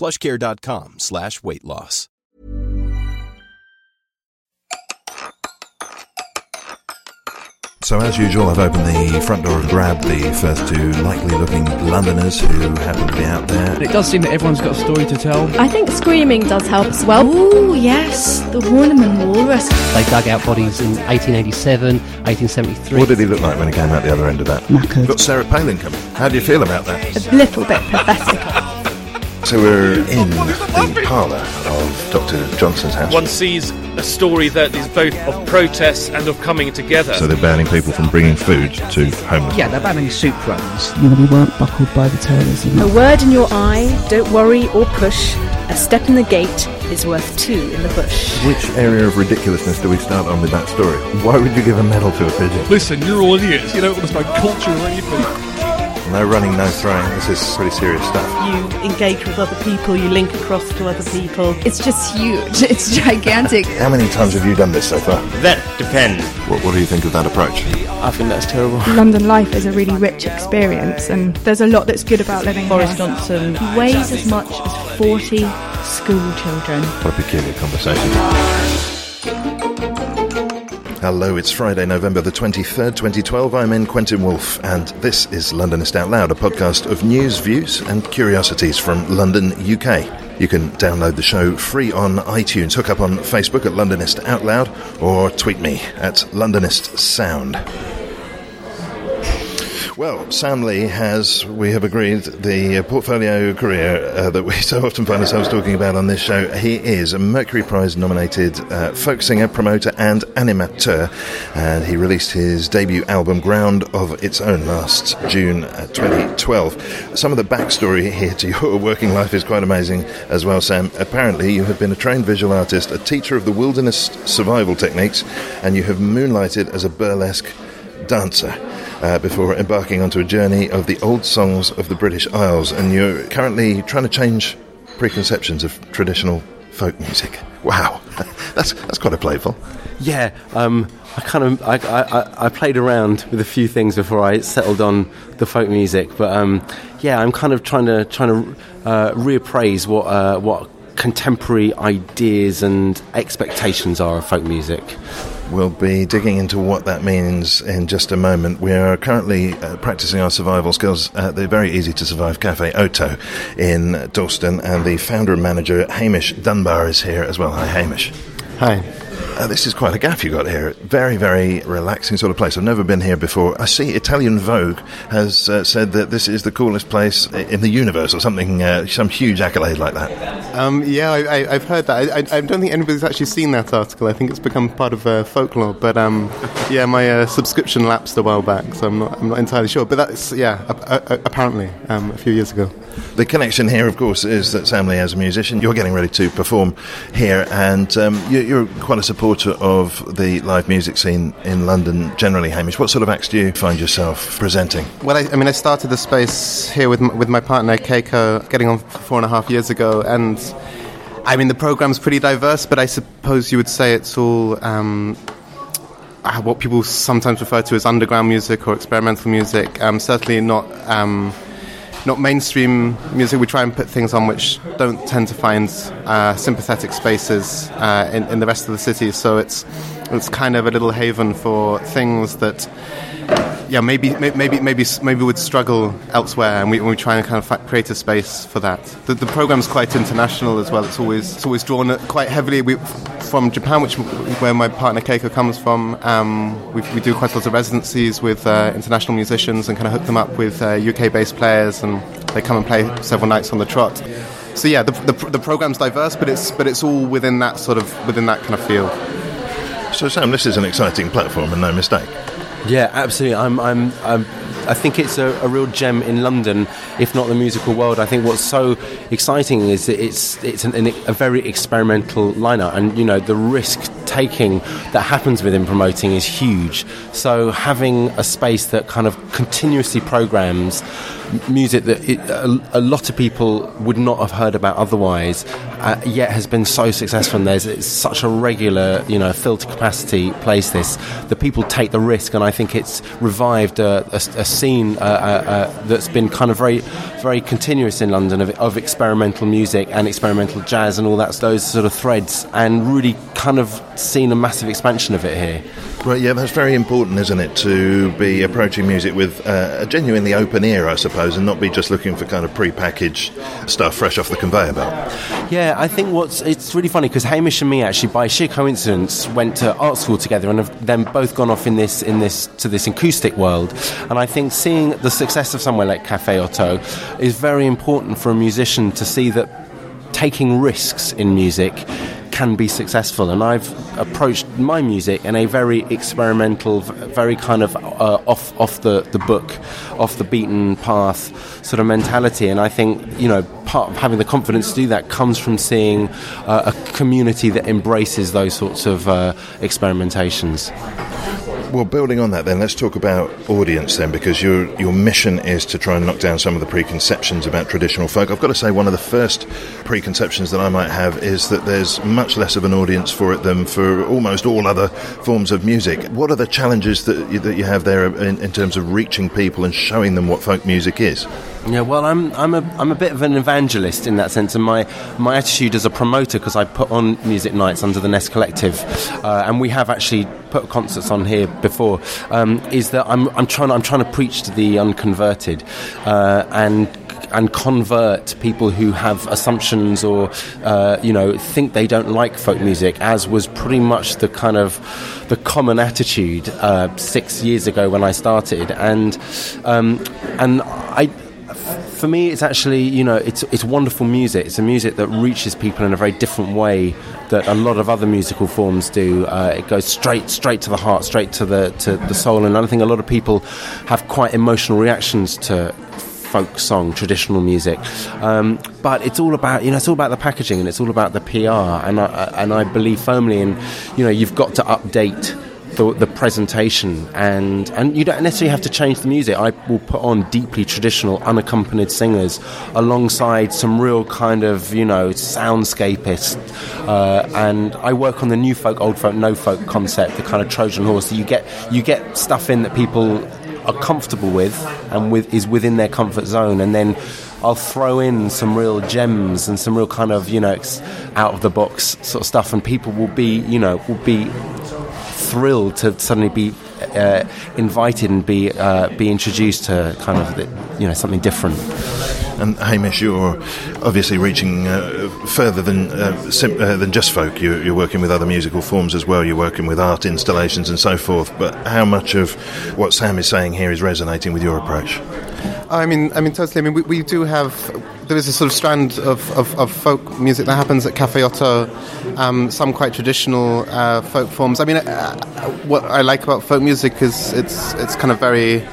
plushcare.com slash weight loss. So, as usual, I've opened the front door and grabbed the first two likely looking Londoners who happen to be out there. It does seem that everyone's got a story to tell. I think screaming does help as well. Ooh, yes, the Horniman Walrus. They dug out bodies in 1887, 1873. What did he look like when he came out the other end of that? Knackered. Got Sarah Palin coming. How do you feel about that? A little bit pathetic. So, we're in the parlour of Dr. Johnson's house. One sees a story that is both of protest and of coming together. So, they're banning people from bringing food to homeless Yeah, they're banning soup runs. You know, we weren't buckled by the tailors. You A word in your eye, don't worry or push. A step in the gate is worth two in the bush. Which area of ridiculousness do we start on with that story? Why would you give a medal to a pigeon? Listen, you're all idiots. You don't understand culture or anything. No running, no throwing. This is pretty serious stuff. You engage with other people, you link across to other people. It's just huge. It's gigantic. How many times have you done this so far? That depends. What, what do you think of that approach? I think that's terrible. London life is a really rich experience, and there's a lot that's good about living Boris here. Johnson Weighs as much as 40 school children. What a peculiar conversation. Hello, it's Friday, November the 23rd, 2012. I'm N Quentin Woolf, and this is Londonist Out Loud, a podcast of news, views, and curiosities from London, UK. You can download the show free on iTunes, hook up on Facebook at Londonist Out Loud, or tweet me at Londonist Sound. Well, Sam Lee has, we have agreed, the uh, portfolio career uh, that we so often find ourselves talking about on this show. He is a Mercury Prize nominated uh, folk singer, promoter, and animateur, and he released his debut album, Ground of Its Own, last June uh, 2012. Some of the backstory here to your working life is quite amazing as well, Sam. Apparently, you have been a trained visual artist, a teacher of the wilderness survival techniques, and you have moonlighted as a burlesque dancer uh, before embarking onto a journey of the old songs of the British Isles. And you're currently trying to change preconceptions of traditional folk music. Wow, that's that's quite a playful. Yeah, um, I kind of I, I, I played around with a few things before I settled on the folk music, but um, yeah, I'm kind of trying to trying to uh, reappraise what uh, what contemporary ideas and expectations are of folk music. We'll be digging into what that means in just a moment. We are currently uh, practicing our survival skills at the very easy to survive cafe Oto in Dalston, and the founder and manager Hamish Dunbar is here as well. Hi, Hamish. Hi. Uh, this is quite a gaff you got here. Very, very relaxing sort of place. I've never been here before. I see Italian Vogue has uh, said that this is the coolest place in the universe, or something, uh, some huge accolade like that. Um, yeah, I, I, I've heard that. I, I, I don't think anybody's actually seen that article. I think it's become part of uh, folklore. But um, yeah, my uh, subscription lapsed a while back, so I'm not, I'm not entirely sure. But that's yeah, a- apparently um, a few years ago. The connection here, of course, is that Sam Lee, as a musician, you're getting ready to perform here, and um, you, you're quite a supporter of the live music scene in London generally, Hamish. What sort of acts do you find yourself presenting? Well, I, I mean, I started the space here with with my partner Keiko, getting on four and a half years ago, and I mean the program's pretty diverse, but I suppose you would say it's all. Um, uh, what people sometimes refer to as underground music or experimental music. Um, certainly not um, not mainstream music. We try and put things on which don't tend to find uh, sympathetic spaces uh, in, in the rest of the city. So it's it's kind of a little haven for things that yeah, maybe maybe maybe maybe would struggle elsewhere, and we, we try and kind of create a space for that. The, the program's quite international as well. It's always it's always drawn quite heavily we, from Japan, which where my partner Keiko comes from. Um, we, we do quite a lot of residencies with uh, international musicians and kind of hook them up with uh, UK-based players, and they come and play several nights on the trot. So yeah, the, the, the program's diverse, but it's but it's all within that sort of within that kind of field. So Sam, this is an exciting platform, and no mistake. Yeah, absolutely. I'm, I'm, I'm I think it's a, a, real gem in London, if not the musical world. I think what's so exciting is that it's it's an, an, a very experimental lineup, and you know the risk taking that happens within promoting is huge. So having a space that kind of continuously programs music that it, a, a, lot of people would not have heard about otherwise, uh, yet has been so successful. And there's it's such a regular, you know, filter capacity place. This the people take the risk, and I think it's revived a, a, a scene uh, uh, uh, that's been kind of very, very continuous in London of, of experimental music and experimental jazz and all that those sort of threads, and really kind of seen a massive expansion of it here. Right, yeah, that's very important, isn't it, to be approaching music with uh, a genuinely open ear, I suppose, and not be just looking for kind of pre-packaged stuff fresh off the conveyor belt. Yeah, I think what's it's really funny because Hamish and me actually, by sheer coincidence, went to art school together and have then both gone off in this in this to this acoustic world. And I think seeing the success of somewhere like Cafe Oto is very important for a musician to see that taking risks in music can be successful. And I've approached my music in a very experimental, very kind of uh, off off the, the book, off the beaten path sort of mentality. And I think you know part of having the confidence to do that comes from seeing uh, a community that embraces those sorts of uh, experimentations. Well, building on that, then let's talk about audience then, because your your mission is to try and knock down some of the preconceptions about traditional folk. I've got to say, one of the first preconceptions that I might have is that there's much less of an audience for it than for almost all other forms of music. What are the challenges that you, that you have there in, in terms of reaching people and showing them what folk music is? Yeah, well, I'm I'm a I'm a bit of an evangelist in that sense, and my my attitude as a promoter because I put on music nights under the Nest Collective, uh, and we have actually put concerts on here before. Um, is that I'm I'm trying I'm trying to preach to the unconverted, uh, and and convert people who have assumptions or uh, you know think they don't like folk music, as was pretty much the kind of the common attitude uh, six years ago when I started, and um, and I for me, it's actually you know it's it's wonderful music. It's a music that reaches people in a very different way that a lot of other musical forms do. Uh, it goes straight straight to the heart, straight to the to the soul, and I think a lot of people have quite emotional reactions to folk song, traditional music. Um, but it's all about you know it's all about the packaging and it's all about the PR, and I, and I believe firmly in you know you've got to update the, the, presentation, and and you don't necessarily have to change the music. I will put on deeply traditional, unaccompanied singers alongside some real kind of you know soundscapist, uh, and I work on the new folk, old folk, no folk concept, the kind of Trojan horse. So you get you get stuff in that people are comfortable with and with is within their comfort zone, and then. I'll throw in some real gems and some real kind of you know out of the box sort of stuff, and people will be you know will be thrilled to suddenly be uh, invited and be uh, be introduced to kind of the, you know something different. And Hamish, you're obviously reaching uh, further than uh, sim- uh, than just folk. You're, you're, working with other musical forms as well. You're working with art installations and so forth. But how much of what Sam is saying here is resonating with your approach? I mean, I mean, totally. I mean, we, we do have there is a sort of strand of, of, of folk music that happens at Cafe Oto, um, some quite traditional uh, folk forms. I mean, uh, what I like about folk music is it's it's kind of very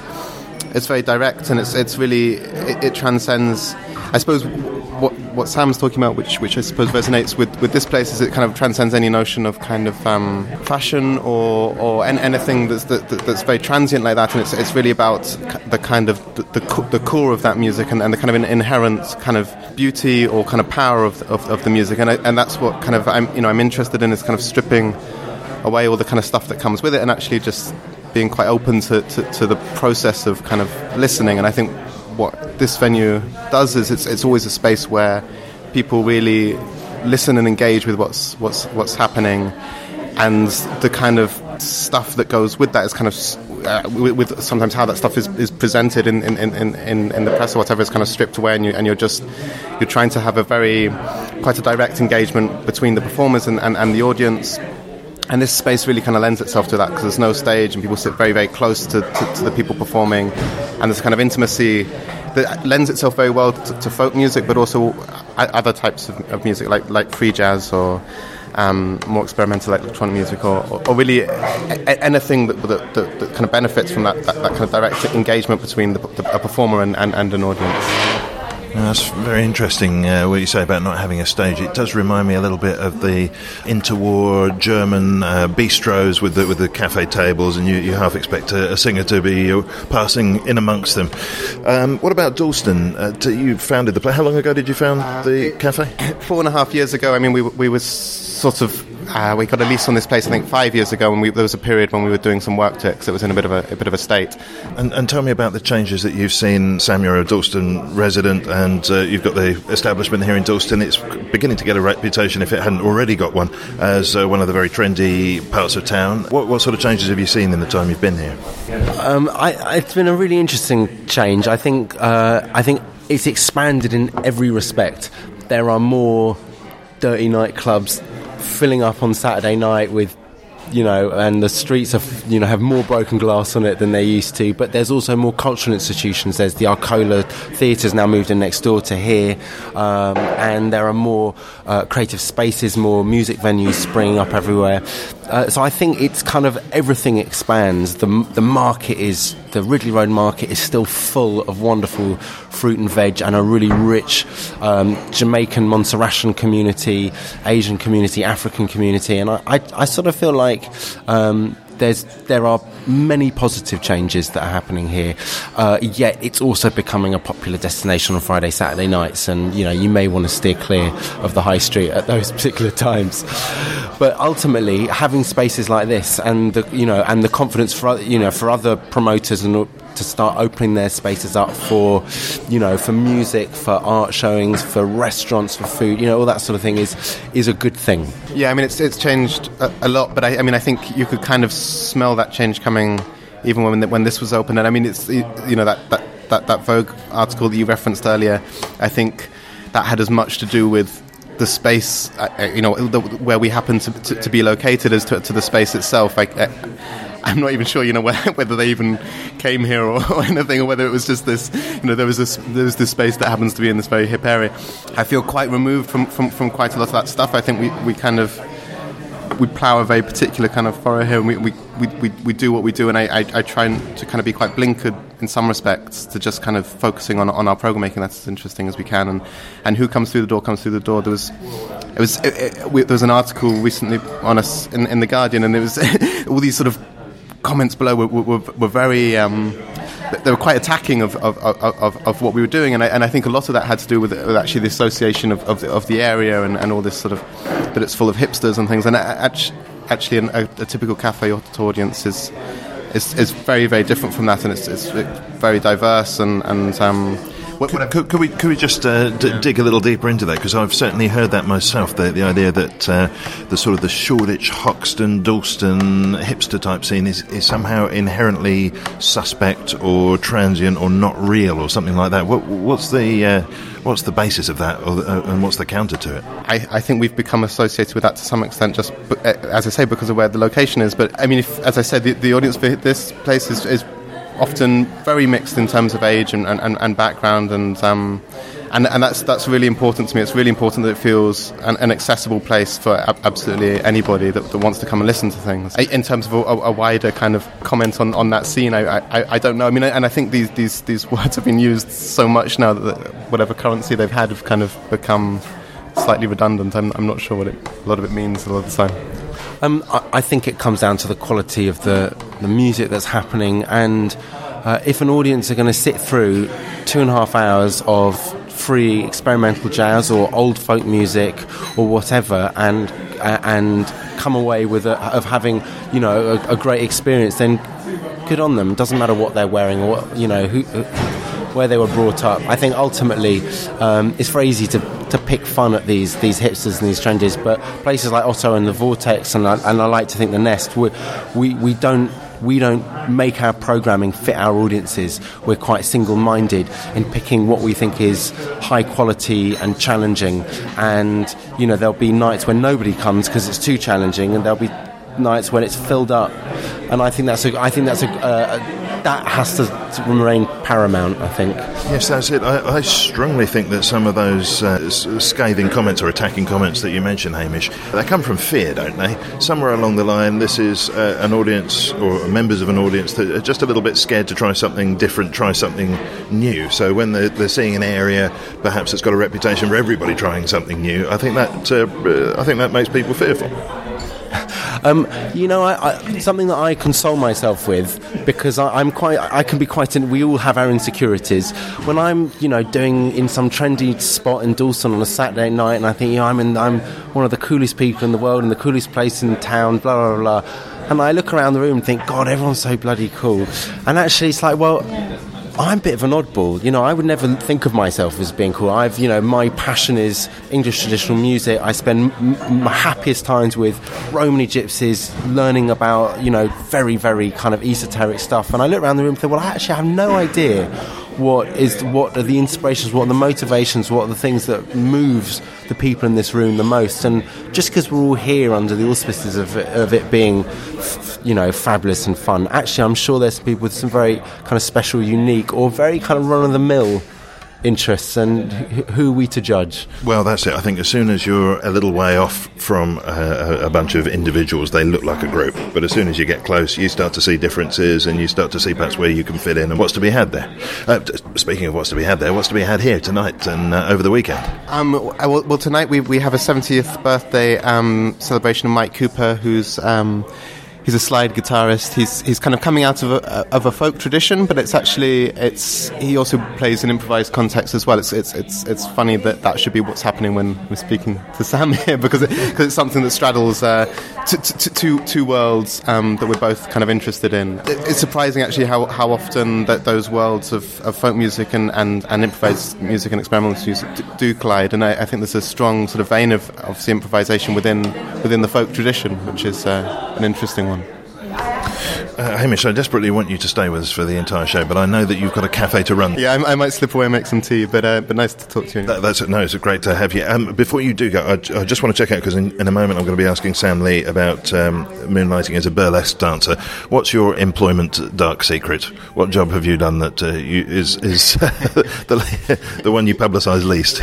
it's very direct and it's it's really it, it transcends. I suppose what what Sam's talking about, which which I suppose resonates with, with this place, is it kind of transcends any notion of kind of um, fashion or or anything that's that, that's very transient like that, and it's it's really about the kind of the, the, the core of that music and, and, the kind of inherent kind of beauty or kind of power of of, of the music, and I, and that's what kind of I'm you know I'm interested in is kind of stripping away all the kind of stuff that comes with it and actually just being quite open to, to, to the process of kind of listening, and I think what this venue does is it's, it's always a space where people really listen and engage with what's what's what's happening, and the kind of stuff that goes with that is kind of uh, with, with, sometimes how that stuff is, is presented in, in, in, in, in the press or whatever is kind of stripped away, and, you, and you're just you're trying to have a very quite a direct engagement between the performers and, and, and the audience. And this space really kind of lends itself to that because there's no stage and people sit very, very close to, to, to the people performing, and there's kind of intimacy that lends itself very well to, to folk music, but also other types of, of music like like free jazz or um, more experimental electronic music, or, or, or really a- anything that, that, that, that, kind of benefits from that, that, that, kind of direct engagement between the, a performer and, and, and an audience. That's very interesting uh, what you say about not having a stage. It does remind me a little bit of the interwar German uh, bistros with the, with the cafe tables, and you, you half expect a, a, singer to be uh, passing in amongst them. Um, what about Dalston? Uh, you founded the place. How long ago did you found the cafe? Four and a half years ago. I mean, we, we were sort of uh, we got a lease on this place, I think, five years ago, and we, there was a period when we were doing some work to it because it was in a bit of a, a bit of a state. And, and, tell me about the changes that you've seen. Sam, you're a Dalston resident, and uh, you've got the establishment here in Dalston. It's beginning to get a reputation, if it hadn't already got one, as uh, one of the very trendy parts of town. What, what, sort of changes have you seen in the time you've been here? Um, I, it's been a really interesting change. I think uh, I think it's expanded in every respect. There are more dirty nightclubs filling up on Saturday night with you know, and the streets have, you know, have more broken glass on it than they used to. But there's also more cultural institutions. There's the Arcola Theatre's now moved in next door to here, um, and there are more uh, creative spaces, more music venues springing up everywhere. Uh, so I think it's kind of everything expands. The the market is the Ridley Road market is still full of wonderful fruit and veg and a really rich um, Jamaican Montserratian community, Asian community, African community, and I, I, I sort of feel like. Um, there's there are many positive changes that are happening here. Uh, yet it's also becoming a popular destination on Friday, Saturday nights, and you know you may want to steer clear of the high street at those particular times. But ultimately, having spaces like this and the you know and the confidence for you know for other promoters and to start opening their spaces up for, you know, for music, for art showings, for restaurants, for food, you know, all that sort of thing is is a good thing. Yeah, I mean, it's it's changed a, a lot, but I, I, mean, I think you could kind of smell that change coming even when when this was open. And I mean, it's you know that that that, that Vogue article that you referenced earlier. I think that had as much to do with the space, uh, uh you know, the, where we happen to, to, to, be located as to, to the space itself. Like, uh, I'm not even sure, you know, whether they even came here or, or, anything, or whether it was just this, you know, there was this there was this space that happens to be in this very hip area. I feel quite removed from, from, from quite a lot of that stuff. I think we, we kind of we plough a very particular kind of furrow here, and we, we, we, we, do what we do. And I, I, I try to kind of be quite blinkered in some respects to just kind of focusing on, on our program making. That's as interesting as we can. And, and who comes through the door comes through the door. There was it was it, it, we, there was an article recently on us in, in the Guardian, and it was all these sort of comments below were, were, were very. Um, they were quite attacking of, of, of, of, what we were doing, and I, and I think a lot of that had to do with, with actually the association of, of, the, of the area and, and all this sort of that it's full of hipsters and things. And actually, a, a typical cafe audience is, is is very very different from that, and it's, it's very diverse and and. Um, what, could, could, could, we could we just uh, d- yeah. dig a little deeper into that because I've certainly heard that myself. The, the idea that uh, the sort of the Shoreditch, Hoxton, Dalston hipster type scene is, is somehow inherently suspect or transient or not real or something like that. What, what's the uh, what's the basis of that, the, uh, and what's the counter to it? I, I, think we've become associated with that to some extent, just uh, as I say, because of where the location is. But I mean, if, as I said, the, the audience for this place is, is often very mixed in terms of age and, and, and background and um, and, and that's that's really important to me. It's really important that it feels an, an accessible place for absolutely anybody that, that, wants to come and listen to things. In terms of a, a wider kind of comment on, on that scene, I, I, I, don't know. I mean, and I think these, these, these words have been used so much now that whatever currency they've had have kind of become slightly redundant. I'm, I'm not sure what it, a lot of it means a lot of the time. Um, I, I, think it comes down to the quality of the, the music that's happening, and uh, if an audience are going to sit through two and a half hours of free experimental jazz or old folk music or whatever, and uh, and come away with a, of having you know a, a, great experience, then good on them. Doesn't matter what they're wearing or what, you know who, where they were brought up. I think ultimately um, it's very easy to to pick fun at these these hipsters and these trendies, but places like Oto and the Vortex, and I, and I like to think the Nest, we, we, we don't we don't make our programming fit our audiences. We're quite single-minded in picking what we think is high quality and challenging. And you know, there'll be nights when nobody comes because it's too challenging, and there'll be nights when it's filled up. And I think that's a, I think that's a, uh, that has to, remain paramount. I think. Yes, that's it. I, I strongly think that some of those uh, scathing comments or attacking comments that you mentioned, Hamish, they come from fear, don't they? Somewhere along the line, this is uh, an audience or members of an audience that are just a little bit scared to try something different, try something new. So when they're, they're seeing an area, perhaps it's got a reputation for everybody trying something new, I think that uh, I think that makes people fearful. Um, you know, I, I, something that I console myself with because I, am quite, I can be quite. In, we all have our insecurities. When I'm, you know, doing in some trendy spot in Dalston on a Saturday night, and I think, you know, I'm in, I'm one of the coolest people in the world and the coolest place in town, blah blah blah. And I look around the room and think, God, everyone's so bloody cool. And actually, it's like, well, I'm a bit of an oddball. You know, I would never think of myself as being cool. I've, you know, my passion is English traditional music. I spend m- my happiest times with Romany gypsies, learning about, you know, very, very kind of esoteric stuff. And I look around the room and think, well, I actually have no idea what is what are the inspirations, what are the motivations, what are the things that moves the people in this room the most. And just because we're all here under the auspices of of it being, you know, fabulous and fun, actually, I'm sure there's some people with some very kind of special, unique, or very kind of run of the mill interests and who are we to judge? Well that's it. I think as soon as you're a little way off from uh, a bunch of individuals they look like a group. But as soon as you get close you start to see differences and you start to see perhaps where you can fit in and what's to be had there. Uh, speaking of what's to be had there what's to be had here tonight and uh, over the weekend? Um, well, well, tonight we, we have a 70th birthday um, celebration of mike cooper who's um, he's a slide guitarist. He's he's kind of coming out of a, of a folk tradition, but it's actually it's he also plays in improvised context as well. It's it's it's it's funny that that should be what's happening when we're speaking to Sam here because it, cause it's something that straddles uh, t- t- two two worlds um, that we're both kind of interested in. It's surprising actually how, how often that those worlds of, of folk music and, and, and improvised music and experimental music do, do collide, and I, I, think there's a strong sort of vein of obviously improvisation within within the folk tradition, which is uh, an interesting one. Uh, Hamish, I desperately want you to stay with us for the entire show, but I know that you've got a cafe to run. Yeah, I, I might slip away and make some tea, but uh, but nice to talk to you. That, that's no, it's great to have you. Um, before you do go, I, I just want to check out because in, in, a moment I'm going to be asking Sam Lee about um, moonlighting as a burlesque dancer. What's your employment dark secret? What job have you done that uh, you, is is the the one you publicise least?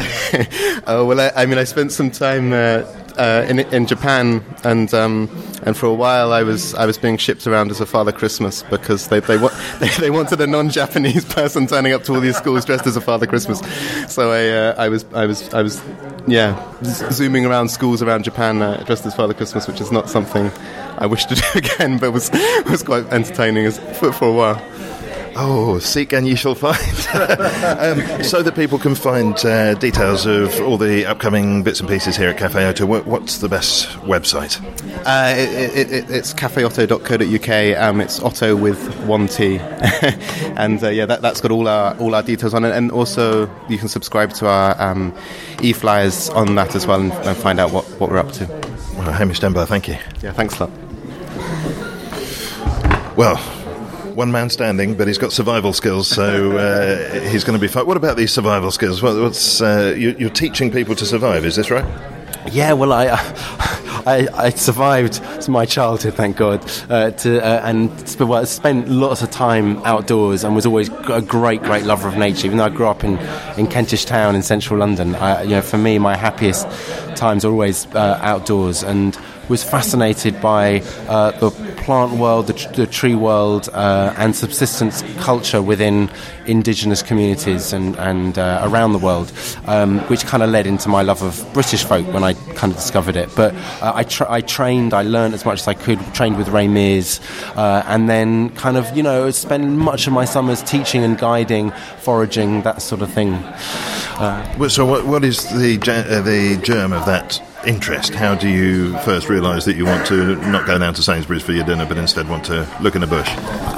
oh well, I, I, mean, I spent some time. Uh, uh, in in Japan, and um, and for a while I was I was being shipped around as a Father Christmas because they they, wa- they, they wanted a non-Japanese person turning up to all these schools dressed as a Father Christmas. So I uh, I was I was I was yeah zooming around schools around Japan uh, dressed as Father Christmas, which is not something I wish to do again, but was was quite entertaining as, for, for a while. Oh, seek and ye shall find. um, so that people can find uh, details of all the upcoming bits and pieces here at Cafe Oto, what's the best website? Uh, it, it, it's cafeoto.co.uk. Um, it's Oto with one T, and uh, yeah, that, has got all our all our details on it. And also, you can subscribe to our um, e-flyers on that as well, and, and, find out what, what we're up to. Well, Hamish Dunbar, thank you. Yeah, thanks a lot. Well, one man standing, but he's got survival skills, so uh, he's going to be fine. What about these survival skills? what's uh, you, are teaching people to survive? Is this right? Yeah, well, I, I, I survived my childhood, thank God, uh, to, uh, and well, spent lots of time outdoors and was always a great, great lover of nature. Even though I grew up in, in Kentish Town in central London, I, you know, for me, my happiest times are always uh, outdoors and was fascinated by uh, the plant world, the, the tree world, uh, and subsistence culture within indigenous communities and, and uh, around the world, um, which kind of led into my love of British folk when I kind of discovered it. But uh, I, tra- I trained, I learned as much as I could, trained with Ray Mears, uh, and then kind of, you know, spent much of my summers teaching and guiding, foraging, that sort of thing. Uh, so, what, what is the, the germ of that? Interest? How do you first realise that you want to not go down to Sainsbury's for your dinner, but instead want to look in a bush?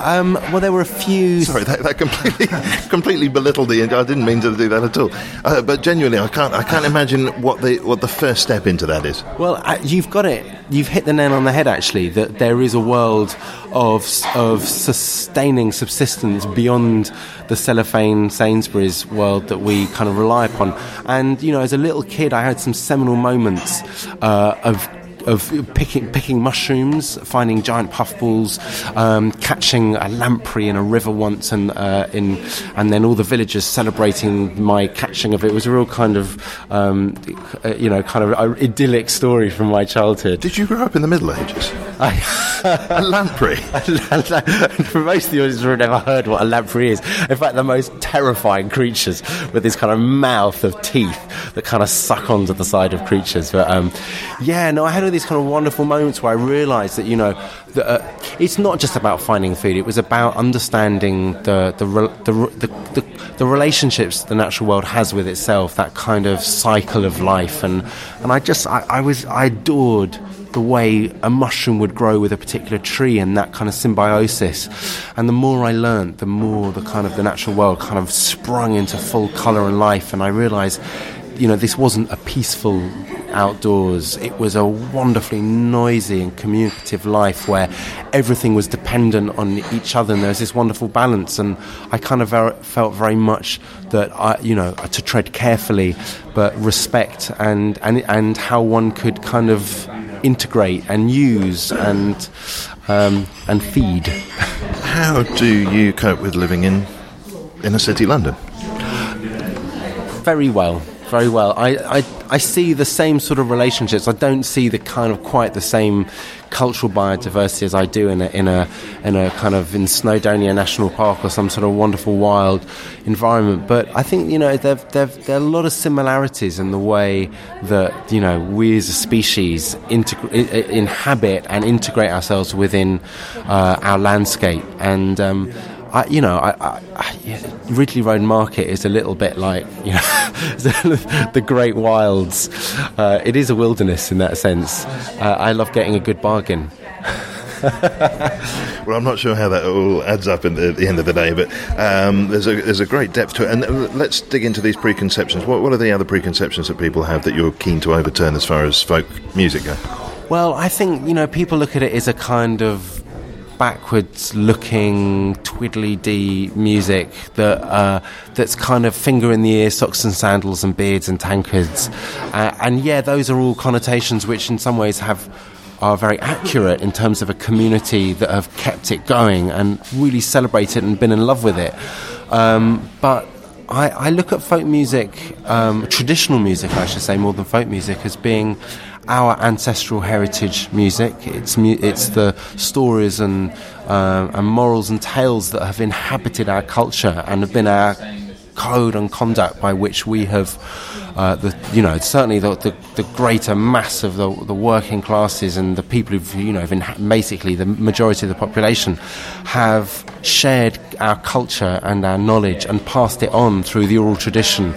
Um, well, there were a few. Sorry, that, that completely, completely belittled the. I didn't mean to do that at all. Uh, but genuinely, I can't, I can't imagine what the what the first step into that is. Well, uh, you've got it you've hit the nail on the head. Actually, that there is a world of of sustaining subsistence beyond the cellophane Sainsbury's world that we kind of rely upon. And you know, as a little kid, I had some seminal moments uh, of of picking picking mushrooms, finding giant puffballs, um, catching a lamprey in a river once, and uh, in and then all the villagers celebrating my catching of it. It was a real kind of um, uh, you know kind of idyllic story from my childhood. Did you grow up in the Middle Ages? a lamprey. For most of the audience have never heard what a lamprey is, in fact, the most terrifying creatures with this kind of mouth of teeth that kind of suck onto the side of creatures. But um, yeah, no, I had all these kind of wonderful moments where I realised that you know that, uh, it's not just about finding food; it was about understanding the the, the the, the, the relationships the natural world has with itself, that kind of cycle of life, and and I just I, I was I adored the way a mushroom would grow with a particular tree and that kind of symbiosis. And the more I learned, the more the kind of the natural world kind of sprung into full colour and life. And I realised, you know, this wasn't a peaceful outdoors. It was a wonderfully noisy and communicative life where everything was dependent on each other, and there was this wonderful balance. And I kind of ver- felt very much that I, you know, to tread carefully, but respect and and and how one could kind of integrate and use and um, and feed. How do you cope with living in inner city London? Very well, very well. I, I I see the same sort of relationships. I don't see the kind of quite the same cultural biodiversity as I do in a in a in a kind of in Snowdonia National Park or some sort of wonderful wild environment. But I think you know there there are a lot of similarities in the way that you know we as a species inhabit and integrate ourselves within uh, our landscape and. Um, I, you know, I, I, Ridley Road Market is a little bit like you know the Great Wilds. Uh, it is a wilderness in that sense. Uh, I love getting a good bargain. well, I'm not sure how that all adds up the, at the end of the day, but um, there's a there's a great depth to it. And uh, let's dig into these preconceptions. What, what are the other preconceptions that people have that you're keen to overturn as far as folk music goes? Well, I think you know people look at it as a kind of backwards looking twiddly dee music that uh, that's kind of finger in the ear socks and sandals and beards and tankards. Uh, and yeah those are all connotations which in some ways have are very accurate in terms of a community that have kept it going and really celebrated and been in love with it. Um, but I, I, look at folk music, um, traditional music, I should say, more than folk music, as being our ancestral heritage music. It's mu- it's the stories and uh, and morals and tales that have inhabited our culture and have been our code and conduct by which we have, uh, the you know certainly the, the, the, greater mass of the, the working classes and the people who've you know basically the majority of the population have shared our culture and our knowledge and passed it on through the oral tradition.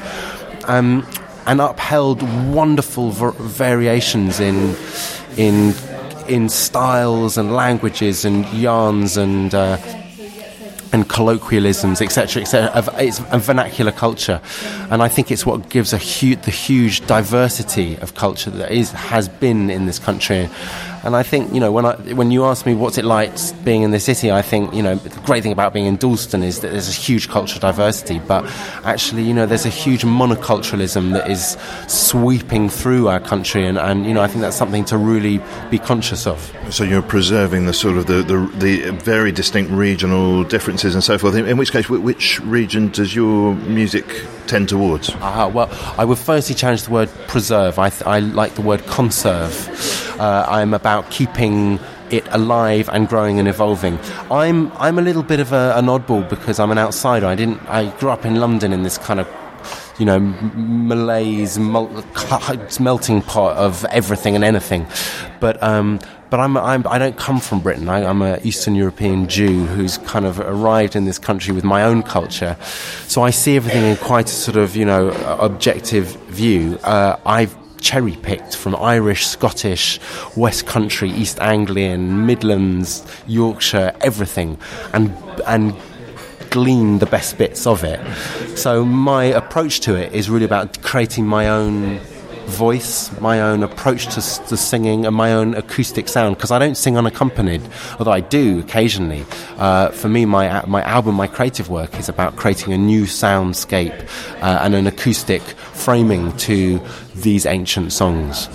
Um, and upheld wonderful ver- variations in in in styles and languages and yarns and uh, and colloquialisms, etc., etc. It's a vernacular culture, and I think it's what gives a huge, the huge diversity of culture that is has been in this country, and I think, you know, when, I, when you ask me what's it like being in the city, I think, you know, the great thing about being in Dalston is that there's a huge cultural diversity, but actually, you know, there's a huge monoculturalism that is sweeping through our country, and, and you know, I think that's something to really be conscious of. So you're preserving the sort of the, the, the very distinct regional differences and so forth, in, in which case, which region does your music tend towards? Uh, well, I would firstly challenge the word preserve. I, th- I like the word conserve. Uh, I'm about keeping it alive and growing and evolving. I'm I'm a little bit of a, an oddball because I'm an outsider. I didn't. I grew up in London in this kind of you know, malaise, melting pot of everything and anything. But um, but I'm, I'm I don't come from Britain. I, am an Eastern European Jew who's kind of arrived in this country with my own culture. So I see everything in quite a sort of you know objective view. Uh, I've cherry picked from Irish, Scottish, West Country, East Anglian, Midlands, Yorkshire, everything, and and glean the best bits of it. So my approach to it is really about creating my own voice, my own approach to, to singing, and my own acoustic sound. Because I don't sing unaccompanied, although I do occasionally. Uh, for me, my my album, my creative work, is about creating a new soundscape uh, and an acoustic framing to these ancient songs.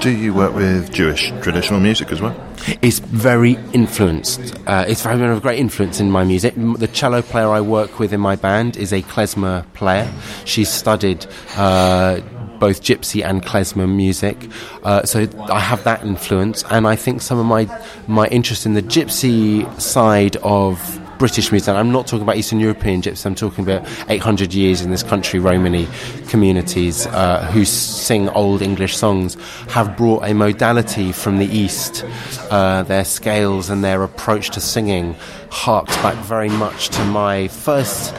Do you work with Jewish traditional music as well? It's very influenced. Uh, it's very a great influence in my music. The cello player I work with in my band is a klezmer player. She's studied uh, both gypsy and klezmer music, uh, so I have that influence. And I think some of my my interest in the gypsy side of British music. And I'm not talking about Eastern European gypsies. I'm talking about 800 years in this country, Romany communities uh, who sing old English songs have brought a modality from the East. Uh, their scales and their approach to singing harks back very much to my first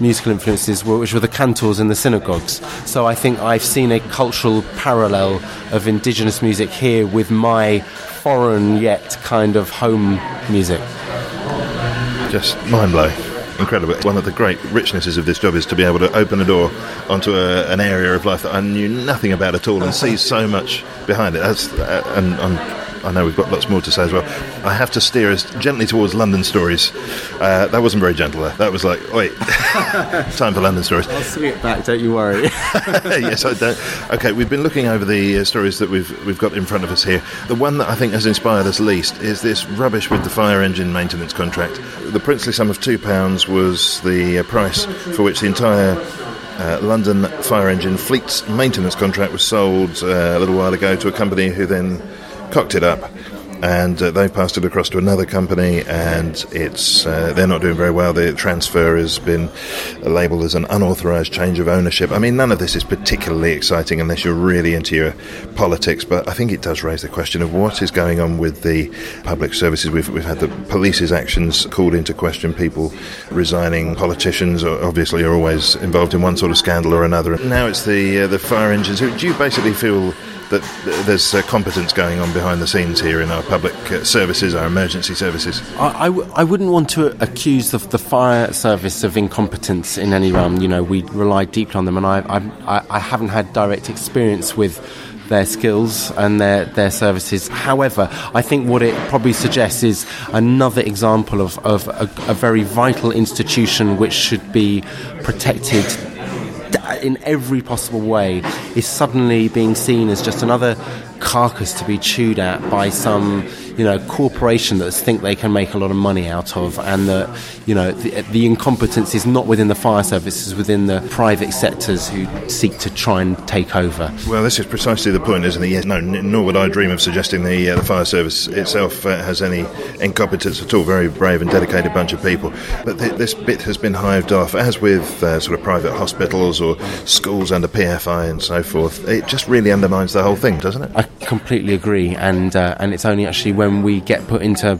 musical influences, which were the cantors in the synagogues. So I think I've seen a cultural parallel of indigenous music here with my foreign yet kind of home music just mind blowing. Incredible. One of the great richnesses of this job is to be able to open a door onto a, an area of life that I knew nothing about at all and see so much behind it. That's, uh, and I'm I know we've got lots more to say as well. I have to steer us gently towards London stories. Uh, that wasn't very gentle there. That was like, wait, time for London stories. I'll swing it back, don't you worry. yes, I don't. Okay, we've been looking over the uh, stories that we've we've got in front of us here. The one that I think has inspired us least is this rubbish with the fire engine maintenance contract. The princely sum of two pounds was the uh, price for which the entire uh, London fire engine fleet's maintenance contract was sold uh, a little while ago to a company who then cocked it up and uh, they've passed it across to another company, and it's uh, they're not doing very well. The transfer has been labelled as an unauthorised change of ownership. I mean, none of this is particularly exciting unless you're really into your politics, but I think it does raise the question of what is going on with the public services. We've, we've had the police's actions called into question, people resigning, politicians obviously are always involved in one sort of scandal or another. Now it's the uh, the fire engines. Do you basically feel that there's uh, competence going on behind the scenes here in our public uh, services, our emergency services? I w- I wouldn't want to accuse the, the fire service of incompetence in any realm. You know, we rely deeply on them, and I, I, I haven't had direct experience with their skills and their, their services. However, I think what it probably suggests is another example of, of a, a very vital institution which should be protected in every possible way is suddenly being seen as just another carcass to be chewed at by some you know corporation that think they can make a lot of money out of, and that you know the, the incompetence is not within the fire services, it's within the private sectors who seek to try and take over. Well, this is precisely the point, isn't it? Yes, no, nor would I dream of suggesting the uh, the fire service itself uh, has any incompetence at all. Very brave and dedicated bunch of people, but th- this bit has been hived off, as with uh, sort of private hospitals or schools under PFI and so forth. It just really undermines the whole thing, doesn't it? I completely agree, and uh, and it's only actually when we get put into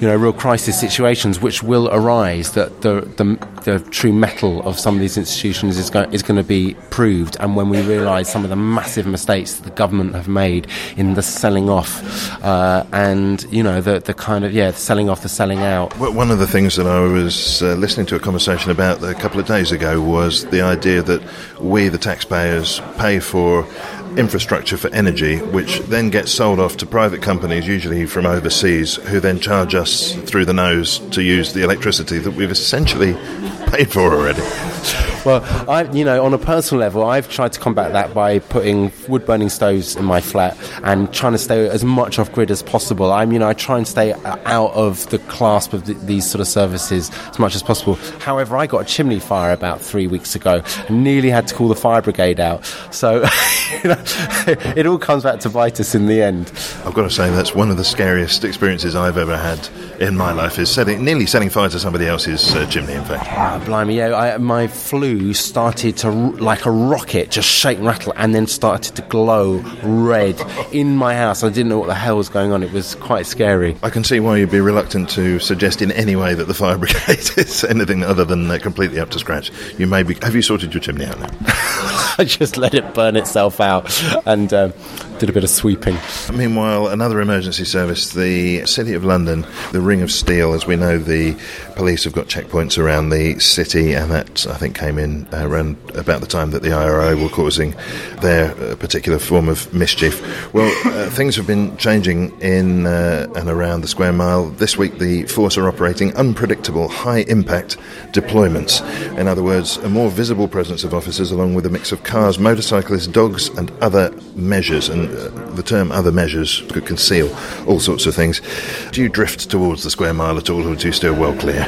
you know real crisis situations which will arise that the the, the true mettle of some of these institutions is going is going to be proved. And when we realize some of the massive mistakes that the government have made in the selling off uh, and you know the the kind of yeah selling off the selling out. One of the things that I was uh, listening to a conversation about a couple of days ago was the idea that we the taxpayers pay for infrastructure for energy, which then gets sold off to private companies, usually from overseas, who then charge us through the nose to use the electricity that we've essentially paid for already. Well, I, you know, on a personal level, I've tried to combat that by putting wood burning stoves in my flat and trying to stay as much off grid as possible. I'm, you know, I try and stay out of the clasp of the, these sort of services as much as possible. However, I got a chimney fire about three weeks ago and nearly had to call the fire brigade out. So, you know, it all comes back to bite us in the end. I've got to say that's one of the scariest experiences I've ever had in my life is setting, nearly setting fire to somebody else's uh, chimney. In fact, ah, blimey, yeah, I, my flue started to like a rocket, just shake and rattle, and then started to glow red in my house. I didn't know what the hell was going on. It was quite scary. I can see why you'd be reluctant to suggest in any way that the fire brigade is anything other than uh, completely up to scratch. You may be. Have you sorted your chimney out now? I just let it burn itself out, and. Um, did a bit of sweeping. Meanwhile, another emergency service, the City of London, the Ring of Steel. As we know, the police have got checkpoints around the city, and that I think came in uh, around about the time that the IRA were causing their uh, particular form of mischief. Well, uh, things have been changing in uh, and around the square mile. This week, the force are operating unpredictable, high impact deployments. In other words, a more visible presence of officers along with a mix of cars, motorcyclists, dogs, and other measures. And the term other measures could conceal all sorts of things. Do you drift towards the square mile at all, or do you steer well clear?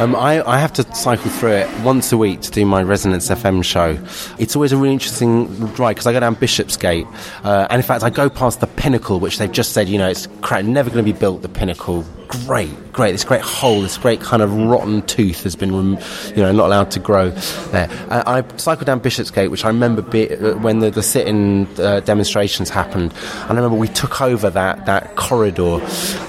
Um, I, I, have to cycle through it once a week to do my Resonance FM show. It's always a really interesting ride because I go down Bishopsgate, uh, and in fact, I go past the Pinnacle, which they've just said, you know, it's never going to be built. The Pinnacle, great, great. This great hole, this great kind of rotten tooth has been, you know, not allowed to grow there. Uh, I cycled down Bishopsgate, which I remember be, uh, when the, the sit-in uh, demonstrations happened. I remember we took over that that corridor,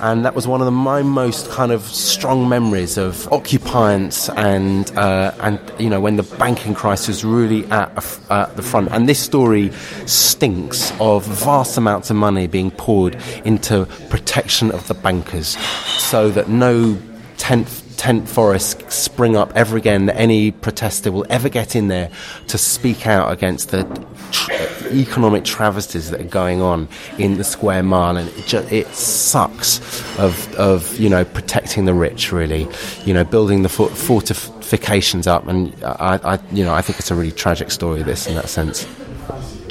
and that was one of the, my most kind of strong memories of occupiers and uh, and you know when the banking crisis was really at, at the front. And this story stinks of vast amounts of money being poured into protection of the bankers so that no tent tent forests spring up ever again that any protester will ever get in there to speak out against the tr- economic travesties that are going on in the square mile. And it, just, it sucks of of you know protecting the rich really you know building the fortifications up. And I, I you know I think it's a really tragic story this in that sense.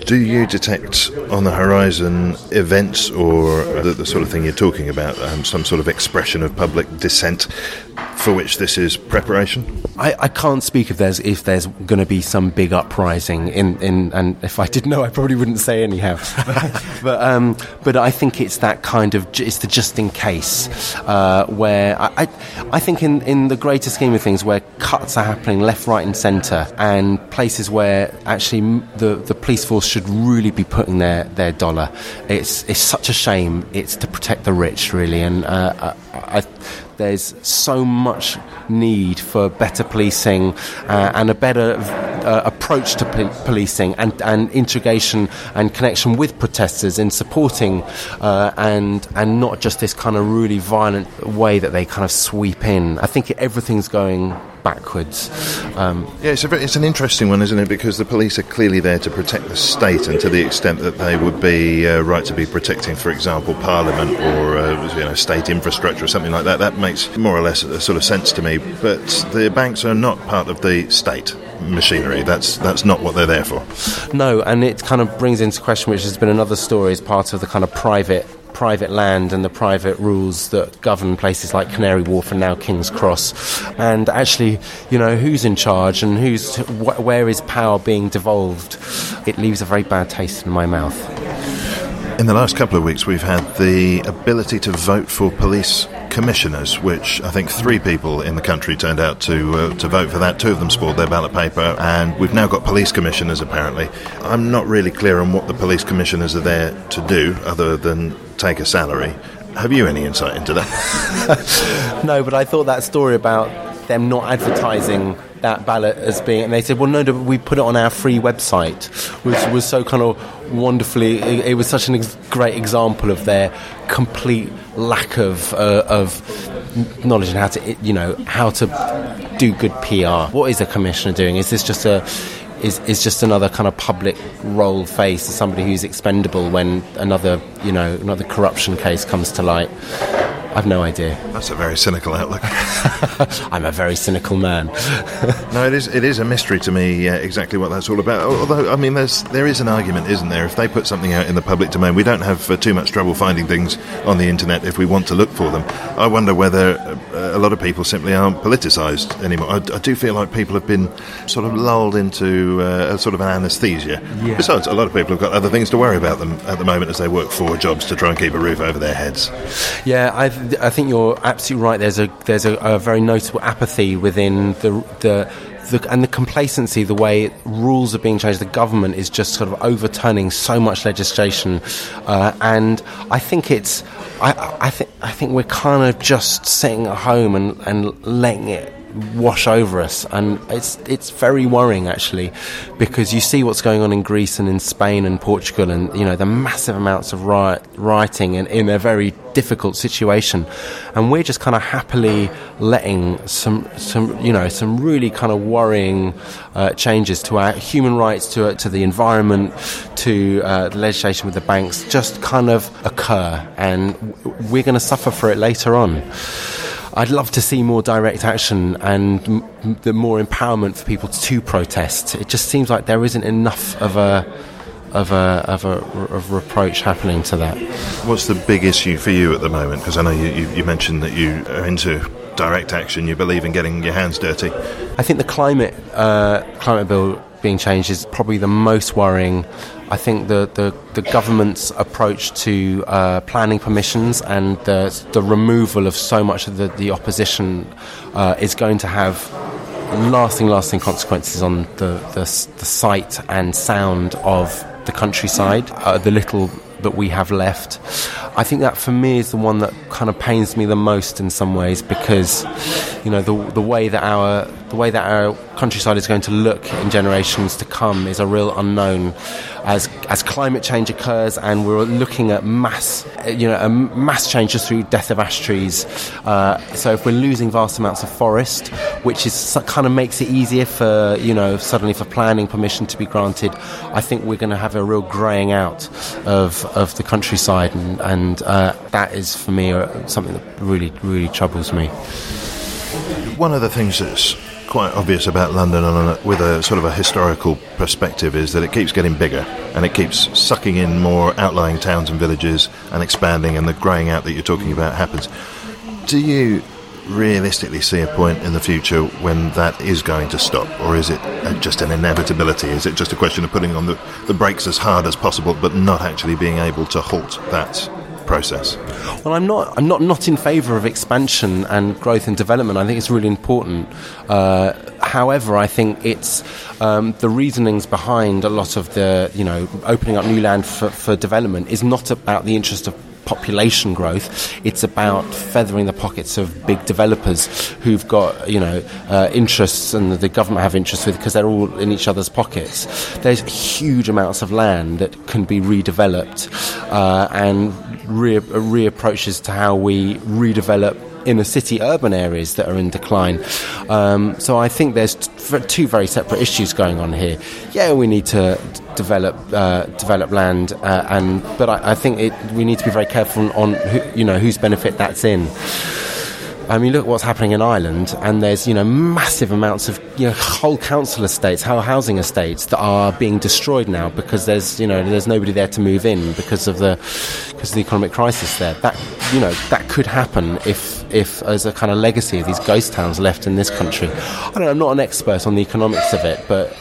Do you detect on the horizon events or the, the sort of thing you're talking about, um, some sort of expression of public dissent for which this is preparation? I, I can't speak if there's if there's going to be some big uprising in, in and if I did know I probably wouldn't say anyhow. but um, but I think it's that kind of it's the just in case uh, where I, I, I think in in the greater scheme of things where cuts are happening left, right, and centre, and places where actually the the police force should really be putting their, their dollar. It's it's such a shame. It's to protect the rich really, and uh, I, I there's so much need for better policing uh, and a better uh, approach to p- policing and, and integration and connection with protesters in supporting uh, and and not just this kind of really violent way that they kind of sweep in. I think everything's going backwards. Um, yeah, it's, a, it's an interesting one, isn't it? Because the police are clearly there to protect the state, and to the extent that they would be uh, right to be protecting, for example, Parliament or uh, you know state infrastructure or something like that, that makes more or less a sort of sense to me. But the banks are not part of the state machinery. That's that's not what they're there for. No, and it kind of brings into question, which has been another story, as part of the kind of private private land and the private rules that govern places like Canary Wharf and now King's Cross. And actually, you know, who's in charge and who's wh- where is power being devolved? It leaves a very bad taste in my mouth. In the last couple of weeks, we've had the ability to vote for police commissioners, which I think three people in the country turned out to uh, to vote for that. Two of them spoiled their ballot paper, and we've now got police commissioners. Apparently, I'm not really clear on what the police commissioners are there to do, other than take a salary. Have you any insight into that? no, but I thought that story about them not advertising that ballot as being, and they said, well, no, we put it on our free website, which was so kind of wonderfully, it, it was such a ex- great example of their complete lack of, uh, of knowledge and how to, you know, how to do good PR. What is a commissioner doing? Is this just a, is, is just another kind of public role face, somebody who's expendable when another, you know, another corruption case comes to light? I've no idea. That's a very cynical outlook. I'm a very cynical man. no, it is. It is a mystery to me uh, exactly what that's all about. Although, I mean, there's there is an argument, isn't there? If they put something out in the public domain, we don't have uh, too much trouble finding things on the internet if we want to look for them. I wonder whether uh, a lot of people simply aren't politicised anymore. I, I, do feel like people have been sort of lulled into uh, a sort of an anaesthesia. Yeah. Besides, a lot of people have got other things to worry about them at the moment as they work four jobs to try and keep a roof over their heads. Yeah, I've I think you're absolutely right. There's a there's a, a very notable apathy within the the the, and the complacency, the way rules are being changed, the government is just sort of overturning so much legislation, uh, and I think it's, I, I think I think we're kind of just sitting at home and, and letting it wash over us, and it's it's very worrying actually, because you see what's going on in Greece and in Spain and Portugal, and you know the massive amounts of riot, rioting and in a very difficult situation, and we're just kind of happily letting some some you know some really kind of worrying uh, changes to our human rights, to uh, to the environment, to uh, the legislation with the banks, just kind of occur, and we're going to suffer for it later on. I'd love to see more direct action and m- the more empowerment for people to protest. It just seems like there isn't enough of a of a of a of reproach happening to that. What's the big issue for you at the moment? Because I know you, you, you mentioned that you are into direct action. You believe in getting your hands dirty. I think the climate uh, climate bill being changed is probably the most worrying. I think the, the, the government's approach to uh, planning permissions and the, the removal of so much of the, the opposition uh, is going to have lasting, lasting consequences on the, the, the sight and sound of the countryside, uh, the little that we have left. I think that for me is the one that kind of pains me the most in some ways because, you know, the the way that our the way that our countryside is going to look in generations to come is a real unknown. As as climate change occurs and we're looking at mass, you know, mass changes through death of ash trees. Uh, so if we're losing vast amounts of forest, which is kind of makes it easier for you know suddenly for planning permission to be granted, I think we're going to have a real greying out of of the countryside, and, and uh, that is for me uh, something that really really troubles me. One of the things that's quite obvious about London a, with a sort of a historical perspective is that it keeps getting bigger and it keeps sucking in more outlying towns and villages and expanding and the greying out that you're talking about happens. Do you realistically see a point in the future when that is going to stop or is it just an inevitability? Is it just a question of putting on the, the brakes as hard as possible but not actually being able to halt that process? Well, I'm not. I'm not not in favour of expansion and growth and development. I think it's really important. Uh, however, I think it's um, the reasonings behind a lot of the you know opening up new land for, for development is not about the interest of population growth. It's about feathering the pockets of big developers who've got you know uh, interests and the government have interests with because they're all in each other's pockets. There's huge amounts of land that can be redeveloped uh, and re- reapproaches to how we redevelop inner city urban areas that are in decline. Um, so I think there's two very separate issues going on here. Yeah, we need to develop uh, develop land, uh, and but I, I think it, we need to be very careful on who, you know whose benefit that's in. I mean, look at what's happening in Ireland, and there's you know massive amounts of you know whole council estates, whole housing estates that are being destroyed now because there's you know there's nobody there to move in because of the because of the economic crisis there. That you know that could happen if if as a kind of legacy of these ghost towns left in this country. I don't know, I'm not an expert on the economics of it, but